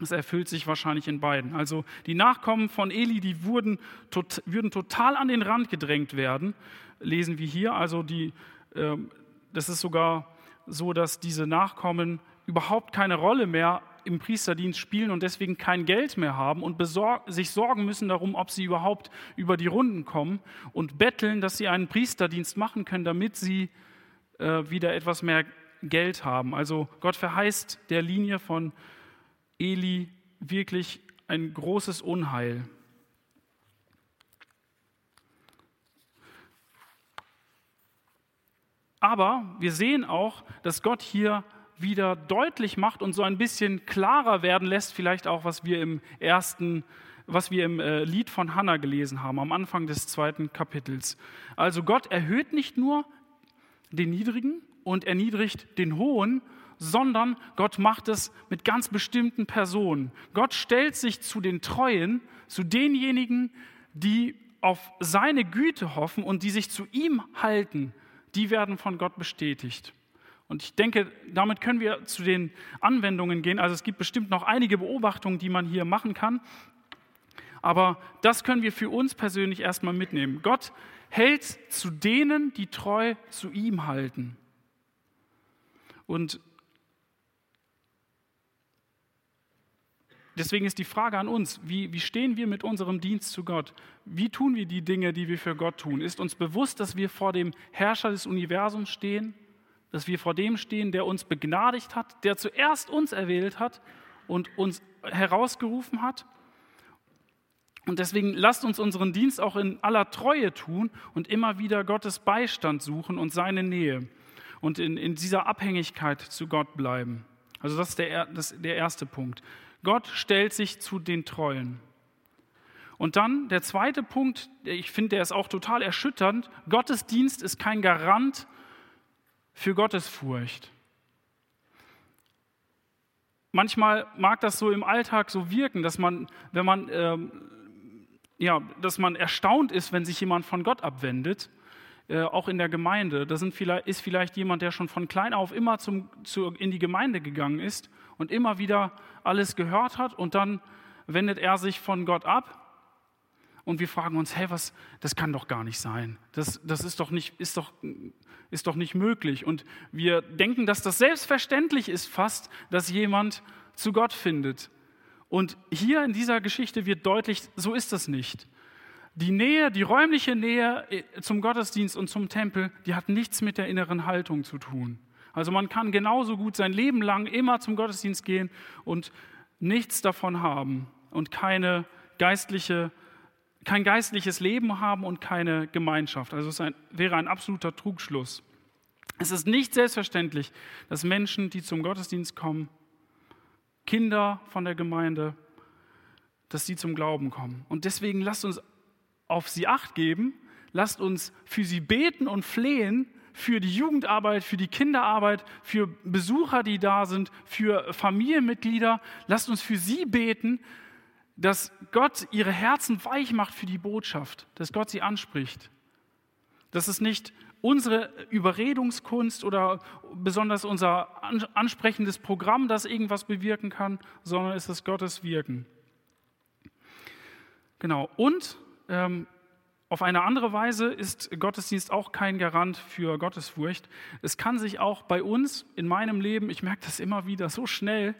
Es erfüllt sich wahrscheinlich in beiden. Also die Nachkommen von Eli, die wurden, tot, würden total an den Rand gedrängt werden, lesen wir hier. Also die, äh, das ist sogar so, dass diese Nachkommen überhaupt keine Rolle mehr im Priesterdienst spielen und deswegen kein Geld mehr haben und sich sorgen müssen darum, ob sie überhaupt über die Runden kommen und betteln, dass sie einen Priesterdienst machen können, damit sie äh, wieder etwas mehr Geld haben. Also Gott verheißt der Linie von Eli wirklich ein großes Unheil. Aber wir sehen auch, dass Gott hier wieder deutlich macht und so ein bisschen klarer werden lässt, vielleicht auch, was wir im ersten, was wir im äh, Lied von Hannah gelesen haben, am Anfang des zweiten Kapitels. Also Gott erhöht nicht nur den Niedrigen und erniedrigt den Hohen, sondern Gott macht es mit ganz bestimmten Personen. Gott stellt sich zu den Treuen, zu denjenigen, die auf seine Güte hoffen und die sich zu ihm halten, die werden von Gott bestätigt. Und ich denke, damit können wir zu den Anwendungen gehen. Also es gibt bestimmt noch einige Beobachtungen, die man hier machen kann. Aber das können wir für uns persönlich erstmal mitnehmen. Gott hält zu denen, die treu zu ihm halten. Und deswegen ist die Frage an uns, wie, wie stehen wir mit unserem Dienst zu Gott? Wie tun wir die Dinge, die wir für Gott tun? Ist uns bewusst, dass wir vor dem Herrscher des Universums stehen? dass wir vor dem stehen, der uns begnadigt hat, der zuerst uns erwählt hat und uns herausgerufen hat. Und deswegen lasst uns unseren Dienst auch in aller Treue tun und immer wieder Gottes Beistand suchen und seine Nähe und in, in dieser Abhängigkeit zu Gott bleiben. Also das ist der, das, der erste Punkt. Gott stellt sich zu den Treuen. Und dann der zweite Punkt, ich finde, der ist auch total erschütternd. Gottesdienst ist kein Garant für Gottesfurcht. Manchmal mag das so im Alltag so wirken, dass man, wenn man, ähm, ja, dass man erstaunt ist, wenn sich jemand von Gott abwendet, äh, auch in der Gemeinde. Da vielleicht, ist vielleicht jemand, der schon von klein auf immer zum, zu, in die Gemeinde gegangen ist und immer wieder alles gehört hat und dann wendet er sich von Gott ab und wir fragen uns, hey, was, das kann doch gar nicht sein. Das, das ist, doch nicht, ist, doch, ist doch nicht möglich. Und wir denken, dass das selbstverständlich ist fast, dass jemand zu Gott findet. Und hier in dieser Geschichte wird deutlich, so ist das nicht. Die Nähe, die räumliche Nähe äh, zum Gottesdienst und zum Tempel, die hat nichts mit der inneren Haltung zu tun. Also man kann genauso gut sein Leben lang immer zum Gottesdienst gehen und nichts davon haben und keine geistliche kein geistliches Leben haben und keine Gemeinschaft. Also es wäre ein absoluter Trugschluss. Es ist nicht selbstverständlich, dass Menschen, die zum Gottesdienst kommen, Kinder von der Gemeinde, dass sie zum Glauben kommen. Und deswegen lasst uns auf sie acht geben, lasst uns für sie beten und flehen, für die Jugendarbeit, für die Kinderarbeit, für Besucher, die da sind, für Familienmitglieder. Lasst uns für sie beten, dass Gott ihre Herzen weich macht für die Botschaft, dass Gott sie anspricht. Dass es nicht unsere Überredungskunst oder besonders unser ansprechendes Programm, das irgendwas bewirken kann, sondern es ist Gottes Wirken. Genau. Und ähm, auf eine andere Weise ist Gottesdienst auch kein Garant für Gottesfurcht. Es kann sich auch bei uns in meinem Leben, ich merke das immer wieder so schnell,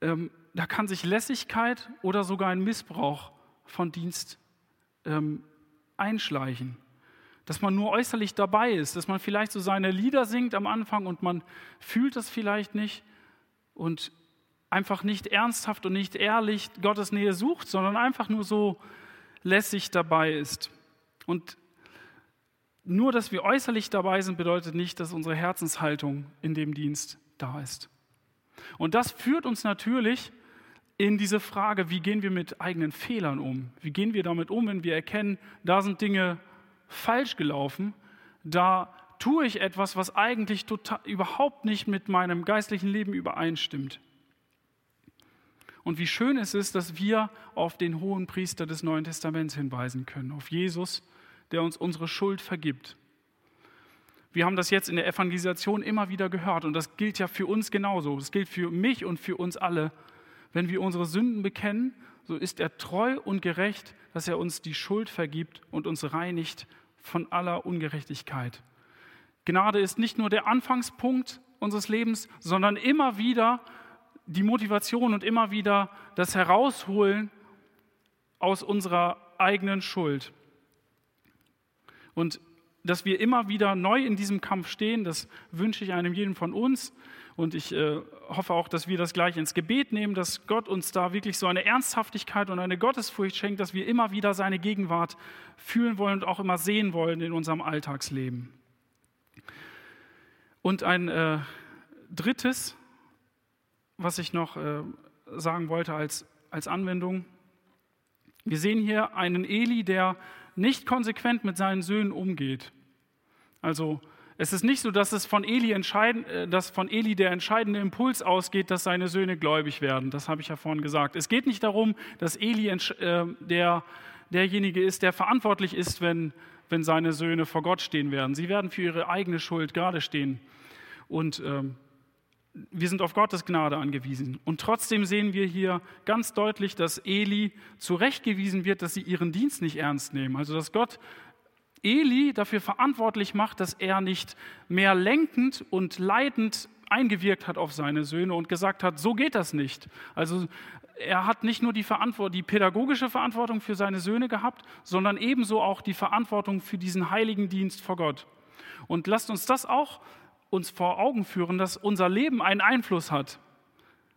ähm, da kann sich Lässigkeit oder sogar ein Missbrauch von Dienst ähm, einschleichen. Dass man nur äußerlich dabei ist, dass man vielleicht so seine Lieder singt am Anfang und man fühlt das vielleicht nicht und einfach nicht ernsthaft und nicht ehrlich Gottes Nähe sucht, sondern einfach nur so lässig dabei ist. Und nur, dass wir äußerlich dabei sind, bedeutet nicht, dass unsere Herzenshaltung in dem Dienst da ist. Und das führt uns natürlich in diese Frage, wie gehen wir mit eigenen Fehlern um? Wie gehen wir damit um, wenn wir erkennen, da sind Dinge falsch gelaufen, da tue ich etwas, was eigentlich total, überhaupt nicht mit meinem geistlichen Leben übereinstimmt. Und wie schön es ist, dass wir auf den hohen Priester des Neuen Testaments hinweisen können, auf Jesus, der uns unsere Schuld vergibt. Wir haben das jetzt in der Evangelisation immer wieder gehört und das gilt ja für uns genauso. Das gilt für mich und für uns alle wenn wir unsere Sünden bekennen, so ist er treu und gerecht, dass er uns die Schuld vergibt und uns reinigt von aller Ungerechtigkeit. Gnade ist nicht nur der Anfangspunkt unseres Lebens, sondern immer wieder die Motivation und immer wieder das Herausholen aus unserer eigenen Schuld. Und dass wir immer wieder neu in diesem Kampf stehen, das wünsche ich einem jeden von uns. Und ich äh, hoffe auch, dass wir das gleich ins Gebet nehmen, dass Gott uns da wirklich so eine Ernsthaftigkeit und eine Gottesfurcht schenkt, dass wir immer wieder seine Gegenwart fühlen wollen und auch immer sehen wollen in unserem Alltagsleben. Und ein äh, drittes, was ich noch äh, sagen wollte als, als Anwendung. Wir sehen hier einen Eli, der nicht konsequent mit seinen Söhnen umgeht. Also es ist nicht so, dass es von Eli, äh, dass von Eli der entscheidende Impuls ausgeht, dass seine Söhne gläubig werden. Das habe ich ja vorhin gesagt. Es geht nicht darum, dass Eli äh, der, derjenige ist, der verantwortlich ist, wenn, wenn seine Söhne vor Gott stehen werden. Sie werden für ihre eigene Schuld gerade stehen. Und ähm, wir sind auf Gottes Gnade angewiesen. Und trotzdem sehen wir hier ganz deutlich, dass Eli zurechtgewiesen wird, dass sie ihren Dienst nicht ernst nehmen. Also dass Gott Eli dafür verantwortlich macht, dass er nicht mehr lenkend und leidend eingewirkt hat auf seine Söhne und gesagt hat, so geht das nicht. Also er hat nicht nur die, Verantwortung, die pädagogische Verantwortung für seine Söhne gehabt, sondern ebenso auch die Verantwortung für diesen heiligen Dienst vor Gott. Und lasst uns das auch uns vor Augen führen, dass unser Leben einen Einfluss hat.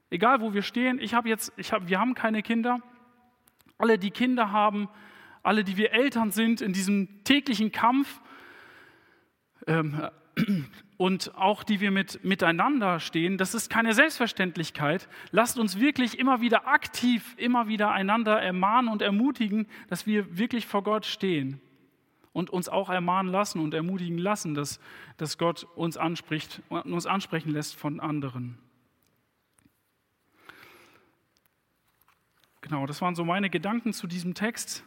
Egal wo wir stehen, ich habe jetzt, ich hab, wir haben keine Kinder. Alle, die Kinder haben, alle, die wir Eltern sind, in diesem täglichen Kampf ähm, und auch die wir mit, miteinander stehen, das ist keine Selbstverständlichkeit. Lasst uns wirklich immer wieder aktiv, immer wieder einander ermahnen und ermutigen, dass wir wirklich vor Gott stehen und uns auch ermahnen lassen und ermutigen lassen, dass, dass Gott uns anspricht, uns ansprechen lässt von anderen. Genau, das waren so meine Gedanken zu diesem Text.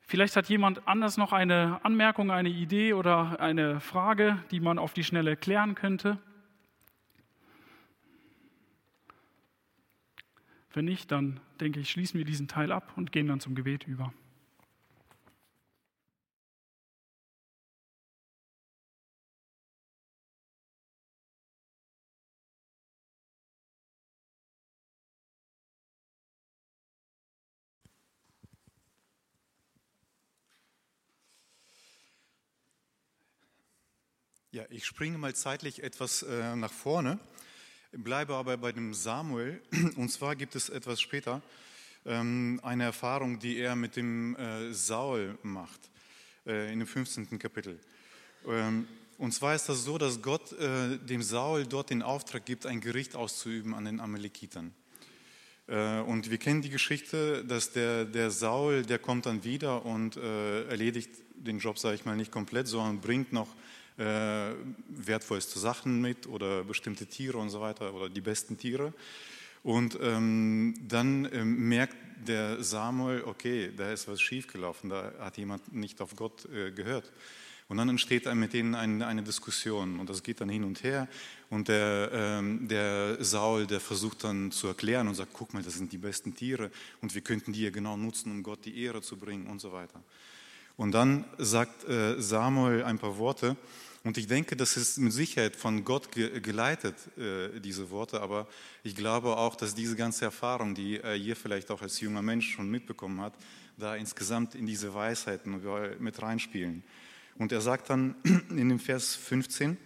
Vielleicht hat jemand anders noch eine Anmerkung, eine Idee oder eine Frage, die man auf die Schnelle klären könnte. Wenn nicht, dann denke ich, schließen wir diesen Teil ab und gehen dann zum Gebet über. Ja, ich springe mal zeitlich etwas äh, nach vorne, bleibe aber bei dem Samuel. Und zwar gibt es etwas später ähm, eine Erfahrung, die er mit dem äh, Saul macht, äh, in dem 15. Kapitel. Ähm, und zwar ist das so, dass Gott äh, dem Saul dort den Auftrag gibt, ein Gericht auszuüben an den Amalekitern. Äh, und wir kennen die Geschichte, dass der, der Saul, der kommt dann wieder und äh, erledigt den Job, sage ich mal, nicht komplett, sondern bringt noch äh, wertvollste Sachen mit oder bestimmte Tiere und so weiter oder die besten Tiere. Und ähm, dann ähm, merkt der Samuel, okay, da ist was schiefgelaufen, da hat jemand nicht auf Gott äh, gehört. Und dann entsteht mit denen eine, Diskussion und das geht dann hin und her. Und der, ähm, der Saul, der versucht dann zu erklären und sagt, guck mal, das sind die besten Tiere und wir könnten die ja genau nutzen, um Gott die Ehre zu bringen und so weiter. Und dann sagt äh, Samuel ein paar Worte und ich denke, das ist mit Sicherheit von Gott geleitet, äh, diese Worte, aber ich glaube auch, dass diese ganze Erfahrung, die er hier vielleicht auch als junger Mensch schon mitbekommen hat, da insgesamt in diese Weisheiten mit reinspielen. Und er sagt dann in dem Vers 15,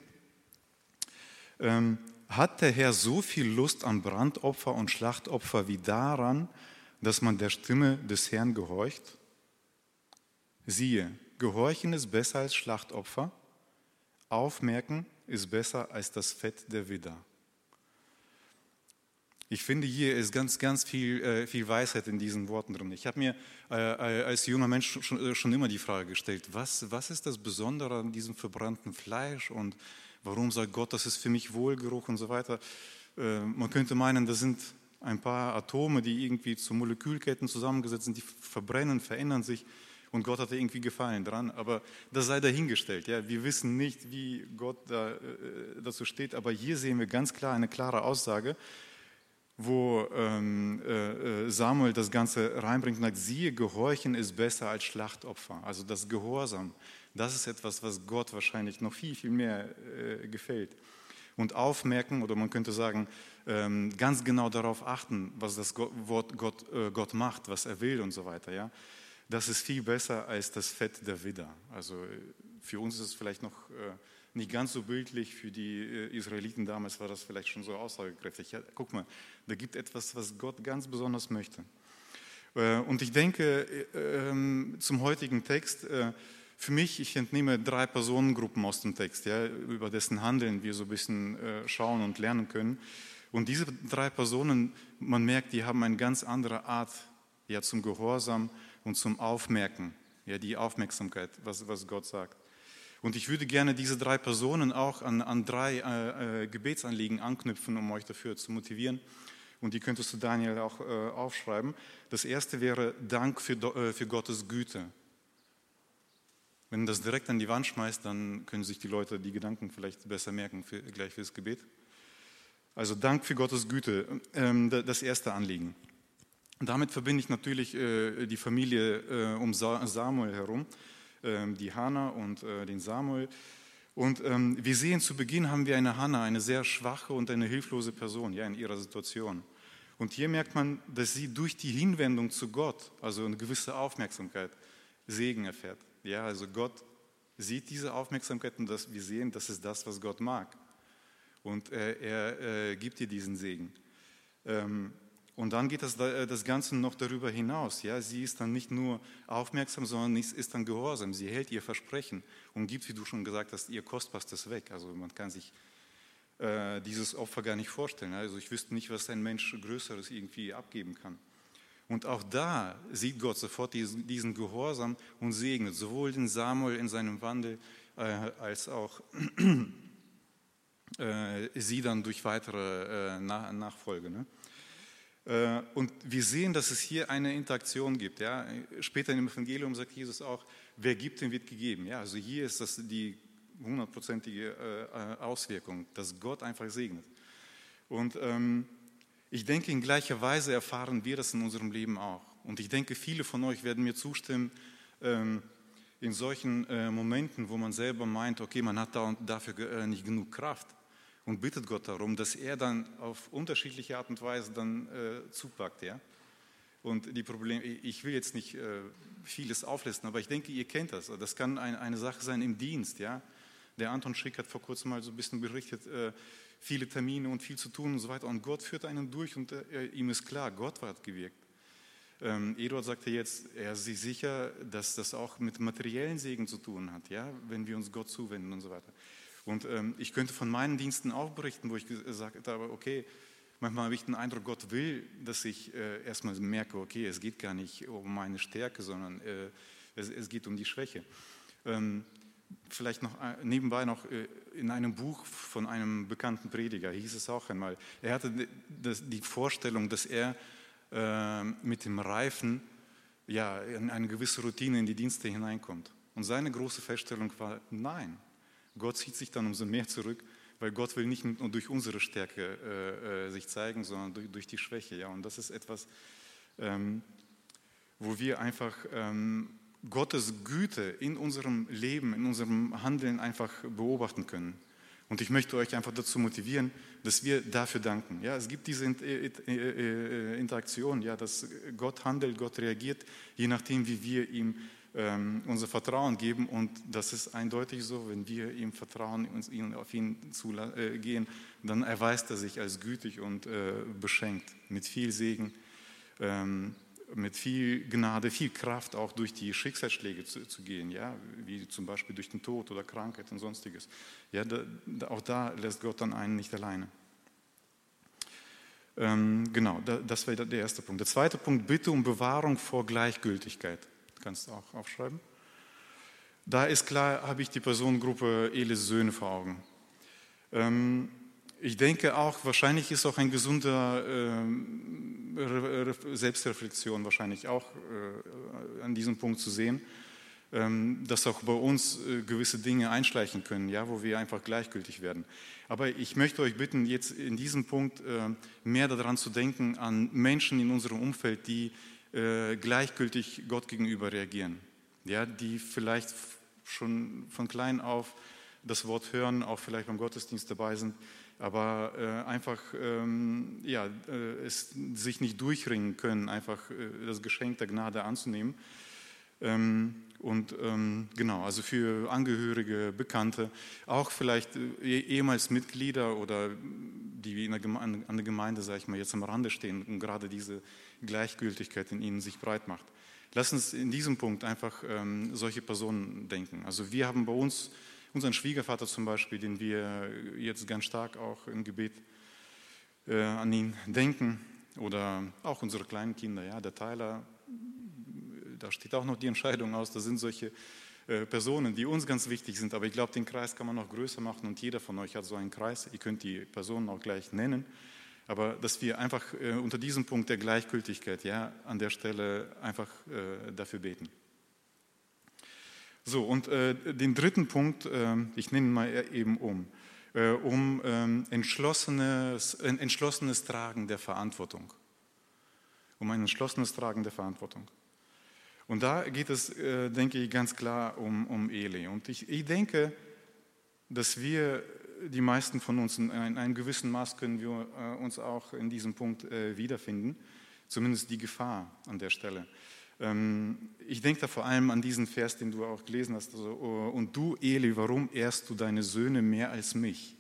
ähm, hat der Herr so viel Lust am Brandopfer und Schlachtopfer wie daran, dass man der Stimme des Herrn gehorcht? Siehe, Gehorchen ist besser als Schlachtopfer Aufmerken ist besser als das Fett der Widder. Ich finde, hier ist ganz, ganz viel, äh, viel Weisheit in diesen Worten drin. Ich habe mir äh, als junger Mensch schon, äh, schon, immer die Frage gestellt, was, was ist das Besondere an diesem verbrannten Fleisch und warum sagt Gott, das ist für mich Wohlgeruch und so weiter. Man könnte meinen, das sind ein paar Atome, die irgendwie zu Molekülketten zusammengesetzt sind, die verbrennen, verändern sich und Gott hatte irgendwie Gefallen dran, aber das sei dahingestellt. Ja. Wir wissen nicht, wie Gott da, äh, dazu steht, aber hier sehen wir ganz klar eine klare Aussage, wo ähm, äh, äh, Samuel das Ganze reinbringt und sagt, siehe, Gehorchen ist besser als Schlachtopfer. Also das Gehorsam, das ist etwas, was Gott wahrscheinlich noch viel, viel mehr äh, gefällt. und aufmerken oder man könnte sagen, ähm, ganz genau darauf achten, was das Wort Gott, äh, Gott macht, was er will und so weiter. Ja? Das ist viel besser als das Fett der Widder. Also äh, für uns ist es vielleicht noch äh, nicht ganz so bildlich, für die Israeliten damals war das vielleicht schon so aussagekräftig. Ja, guck mal, da gibt etwas, was Gott ganz besonders möchte. Und ich denke ähm, zum heutigen Text, für mich, ich entnehme drei Personengruppen aus dem Text, ja, über dessen Handeln wir so ein bisschen äh, schauen und lernen können. Und diese drei Personen, man merkt, die haben eine ganz andere Art ja, zum Gehorsam und zum Aufmerken, ja, die Aufmerksamkeit, was, was Gott sagt. Und ich würde gerne diese drei Personen auch an, an drei äh, äh, Gebetsanliegen anknüpfen, um euch dafür zu motivieren. Und die könntest du Daniel auch äh, aufschreiben. Das erste wäre Dank für, äh, für Gottes Güte. Wenn das direkt an die Wand schmeißt, dann können sich die Leute die Gedanken vielleicht besser merken, für, gleich fürs Gebet. Also Dank für Gottes Güte, ähm, das erste Anliegen. Damit verbinde ich natürlich äh, die Familie äh, um Samuel herum, ähm, die Hannah und äh, den Samuel. Und ähm, wir sehen, zu Beginn haben wir eine Hannah, eine sehr schwache und eine hilflose Person ja, in ihrer Situation. Und hier merkt man, dass sie durch die Hinwendung zu Gott, also eine gewisse Aufmerksamkeit, Segen erfährt. Ja, also Gott sieht diese Aufmerksamkeit und das, wir sehen, das ist das, was Gott mag. Und äh, er äh, gibt ihr diesen Segen. Ähm, und dann geht das, äh, das Ganze noch darüber hinaus. Ja? Sie ist dann nicht nur aufmerksam, sondern ist, dann gehorsam. Sie hält ihr Versprechen und gibt, wie du schon gesagt hast, ihr Kostbarstes weg. Also man kann sich äh, dieses Opfer gar nicht vorstellen. Also ich wüsste nicht, was ein Mensch Größeres irgendwie abgeben kann. Und auch da sieht Gott sofort diesen, Gehorsam und segnet sowohl den Samuel in seinem Wandel äh, als auch äh, sie dann durch weitere äh, Nach Nachfolge. Ne? Äh, und wir sehen, dass es hier eine Interaktion gibt. Ja? Später im Evangelium sagt Jesus auch, wer gibt, dem wird gegeben. Ja? Also hier ist das die hundertprozentige äh, Auswirkung, dass Gott einfach segnet. Und ähm, ich denke, in gleicher Weise erfahren wir das in unserem Leben auch. Und ich denke, viele von euch werden mir zustimmen, ähm, in solchen äh, Momenten, wo man selber meint, okay, man hat da dafür äh, nicht genug Kraft und bittet Gott darum, dass er dann auf unterschiedliche Art und Weise dann äh, zupackt. Ja? Und die Probleme, ich will jetzt nicht äh, vieles auflisten, aber ich denke, ihr kennt das. Das kann ein, eine Sache sein im Dienst. Ja? Der Anton Schick hat vor kurzem mal so ein bisschen berichtet, äh, viele Termine und viel zu tun und so weiter. Und Gott führt einen durch und äh, ihm ist klar, Gott hat gewirkt. Ähm, Eduard sagte jetzt, er ist sich sicher, dass das auch mit materiellen Segen zu tun hat, ja, wenn wir uns Gott zuwenden und so weiter. Und ähm, ich könnte von meinen Diensten auch berichten, wo ich gesagt habe, okay, manchmal habe ich den Eindruck, Gott will, dass ich äh, erstmal merke, okay, es geht gar nicht um meine Stärke, sondern äh, es, es, geht um die Schwäche. Ähm, vielleicht noch äh, nebenbei noch äh, in einem Buch von einem bekannten Prediger hieß es auch einmal, er hatte die Vorstellung, dass er äh, mit dem Reifen ja, in eine gewisse Routine in die Dienste hineinkommt. Und seine große Feststellung war, nein, Gott zieht sich dann umso mehr zurück, weil Gott will nicht nur durch unsere Stärke äh, äh, sich zeigen, sondern durch, durch, die Schwäche. Ja? Und das ist etwas, ähm, wo wir einfach ähm, Gottes Güte in unserem Leben, in unserem Handeln einfach beobachten können. Und ich möchte euch einfach dazu motivieren, dass wir dafür danken. Ja, es gibt diese äh, äh, Interaktion, ja, dass Gott handelt, Gott reagiert, je nachdem, wie wir ihm unser Vertrauen geben. Und das ist eindeutig so, wenn wir ihm vertrauen, uns auf ihn zugehen, dann erweist er sich als gütig und äh, beschenkt mit viel Segen. Ähm, mit viel Gnade, viel Kraft auch durch die Schicksalsschläge zu, zu, gehen, ja, wie zum Beispiel durch den Tod oder Krankheit und sonstiges. Ja, da, auch da lässt Gott dann einen nicht alleine. Ähm, genau, da, das wäre der erste Punkt. Der zweite Punkt, bitte um Bewahrung vor Gleichgültigkeit. Kannst du auch aufschreiben. Da ist klar, habe ich die Personengruppe Elis Söhne vor Augen. Ähm, ich denke auch, wahrscheinlich ist auch ein gesunder äh, Selbstreflexion wahrscheinlich auch äh, an diesem Punkt zu sehen, ähm, dass auch bei uns äh, gewisse Dinge einschleichen können, ja, wo wir einfach gleichgültig werden. Aber ich möchte euch bitten, jetzt in diesem Punkt äh, mehr daran zu denken, an Menschen in unserem Umfeld, die äh, gleichgültig Gott gegenüber reagieren, ja, die vielleicht schon von klein auf das Wort hören, auch vielleicht beim Gottesdienst dabei sind, aber äh, einfach ähm, ja, äh, es sich nicht durchringen können, einfach äh, das Geschenk der Gnade anzunehmen. Ähm, und ähm, genau, also für Angehörige, Bekannte, auch vielleicht äh, ehemals Mitglieder oder die in der an der Gemeinde, sage ich mal, jetzt am Rande stehen und gerade diese Gleichgültigkeit in ihnen sich breit macht. Lass uns in diesem Punkt einfach ähm, solche Personen denken. Also wir haben bei uns unseren Schwiegervater zum Beispiel, den wir jetzt ganz stark auch im Gebet äh, an ihn denken oder auch unsere kleinen Kinder, ja, der Tyler, da steht auch noch die Entscheidung aus. Das sind solche äh, Personen, die uns ganz wichtig sind. Aber ich glaube, den Kreis kann man noch größer machen und jeder von euch hat so einen Kreis. Ihr könnt die Personen auch gleich nennen. Aber dass wir einfach äh, unter diesem Punkt der Gleichgültigkeit ja, an der Stelle einfach äh, dafür beten. So, und äh, den dritten Punkt, äh, ich nenne mal eben um, äh, um ähm, entschlossenes, entschlossenes Tragen der Verantwortung. Um ein entschlossenes Tragen der Verantwortung. Und da geht es, äh, denke ich, ganz klar um, um Eli. Und ich, ich denke, dass wir, die meisten von uns, in, einem gewissen Maß können wir äh, uns auch in diesem Punkt äh, wiederfinden, zumindest die Gefahr an der Stelle. Ähm, ich denke da vor allem an diesen Vers, den du auch gelesen hast. Also, oh, und du, Eli, warum ehrst du deine Söhne mehr als mich?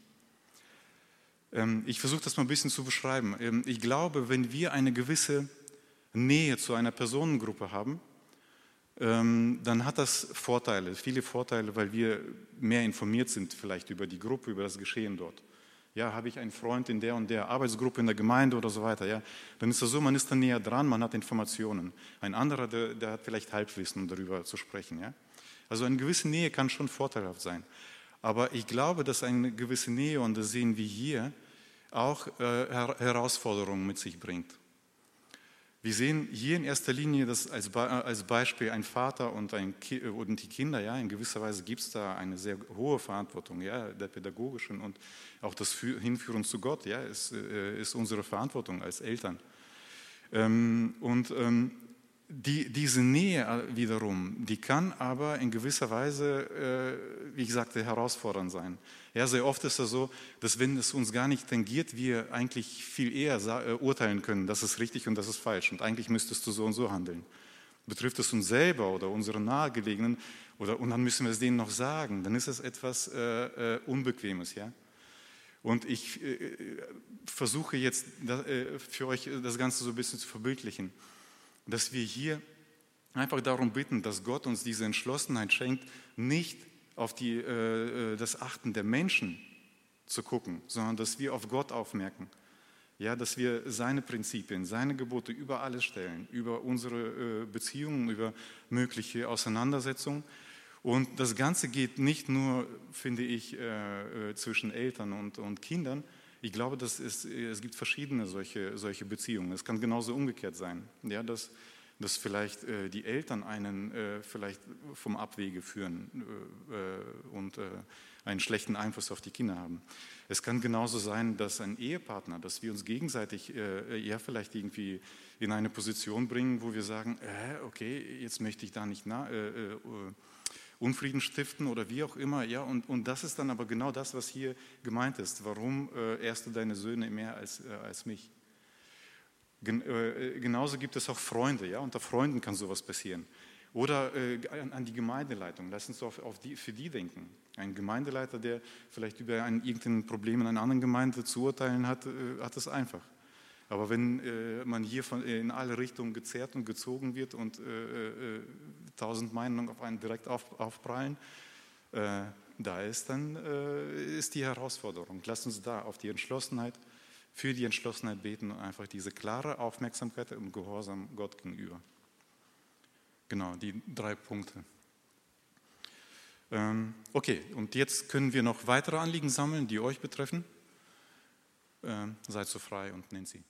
Ähm, ich versuche das mal ein bisschen zu beschreiben. Ähm, ich glaube, wenn wir eine gewisse Nähe zu einer Personengruppe haben, dann hat das Vorteile, viele Vorteile, weil wir mehr informiert sind vielleicht über die Gruppe, über das Geschehen dort. Ja, habe ich einen Freund in der und der Arbeitsgruppe in der Gemeinde oder so weiter, ja, dann ist das so, man ist dann näher dran, man hat Informationen. Ein anderer, der, der hat vielleicht Halbwissen, um darüber zu sprechen, ja. Also eine gewisse Nähe kann schon vorteilhaft sein. Aber ich glaube, dass eine gewisse Nähe, und das sehen wir hier, auch äh, Herausforderungen mit sich bringt. Wir sehen hier in erster Linie das als, als Beispiel ein Vater und, ein Ki und die Kinder. Ja, in gewisser Weise gibt es da eine sehr hohe Verantwortung, ja, der pädagogischen und auch das Hinführen zu Gott, ja, ist, äh, ist unsere Verantwortung als Eltern. Ähm, und ähm, die, diese Nähe äh, wiederum, die kann aber in gewisser Weise, äh, wie ich sagte, herausfordernd sein. Ja, sehr oft ist es so, dass wenn es uns gar nicht tangiert, wir eigentlich viel eher äh, urteilen können, das ist richtig und das ist falsch und eigentlich müsstest du so und so handeln. Betrifft es uns selber oder unsere Nahegelegenen oder, und dann müssen wir es denen noch sagen, dann ist es etwas äh, äh, Unbequemes. Ja? Und ich äh, versuche jetzt für euch das Ganze so ein bisschen zu verbildlichen dass wir hier einfach darum bitten, dass Gott uns diese Entschlossenheit schenkt, nicht auf die, äh, äh, das Achten der Menschen zu gucken, sondern dass wir auf Gott aufmerken. Ja, dass wir seine Prinzipien, seine Gebote über alles stellen, über unsere äh, Beziehungen, über mögliche Auseinandersetzungen. Und das Ganze geht nicht nur, finde ich, äh, äh zwischen Eltern und, und Kindern, ich glaube, dass es, es gibt verschiedene solche, solche Beziehungen. Es kann genauso umgekehrt sein, ja, dass, dass vielleicht äh, die Eltern einen äh, vielleicht vom Abwege führen äh, und äh, einen schlechten Einfluss auf die Kinder haben. Es kann genauso sein, dass ein Ehepartner, dass wir uns gegenseitig äh, ja vielleicht irgendwie in eine Position bringen, wo wir sagen, äh, okay, jetzt möchte ich da nicht na, Unfrieden stiften oder wie auch immer. Ja, und, und das ist dann aber genau das, was hier gemeint ist. Warum äh, ehrst du deine Söhne mehr als, äh, als mich? Gen, äh, genauso gibt es auch Freunde. Ja, unter Freunden kann sowas passieren. Oder äh, an, an, die Gemeindeleitung. Lass uns auf, auf die, für die denken. Ein Gemeindeleiter, der vielleicht über ein, irgendein Problem in einer anderen Gemeinde zu urteilen hat, äh, hat es einfach. Aber wenn äh, man hier von, äh, in alle Richtungen gezerrt und gezogen wird und äh, äh, tausend Meinungen auf einen direkt auf, aufprallen, da ist dann ist die Herausforderung. Lasst uns da auf die Entschlossenheit, für die Entschlossenheit beten und einfach diese klare Aufmerksamkeit und Gehorsam Gott gegenüber. Genau, die drei Punkte. Ähm, okay, und jetzt können wir noch weitere Anliegen sammeln, die euch betreffen. Ähm, seid so frei und nennt sie.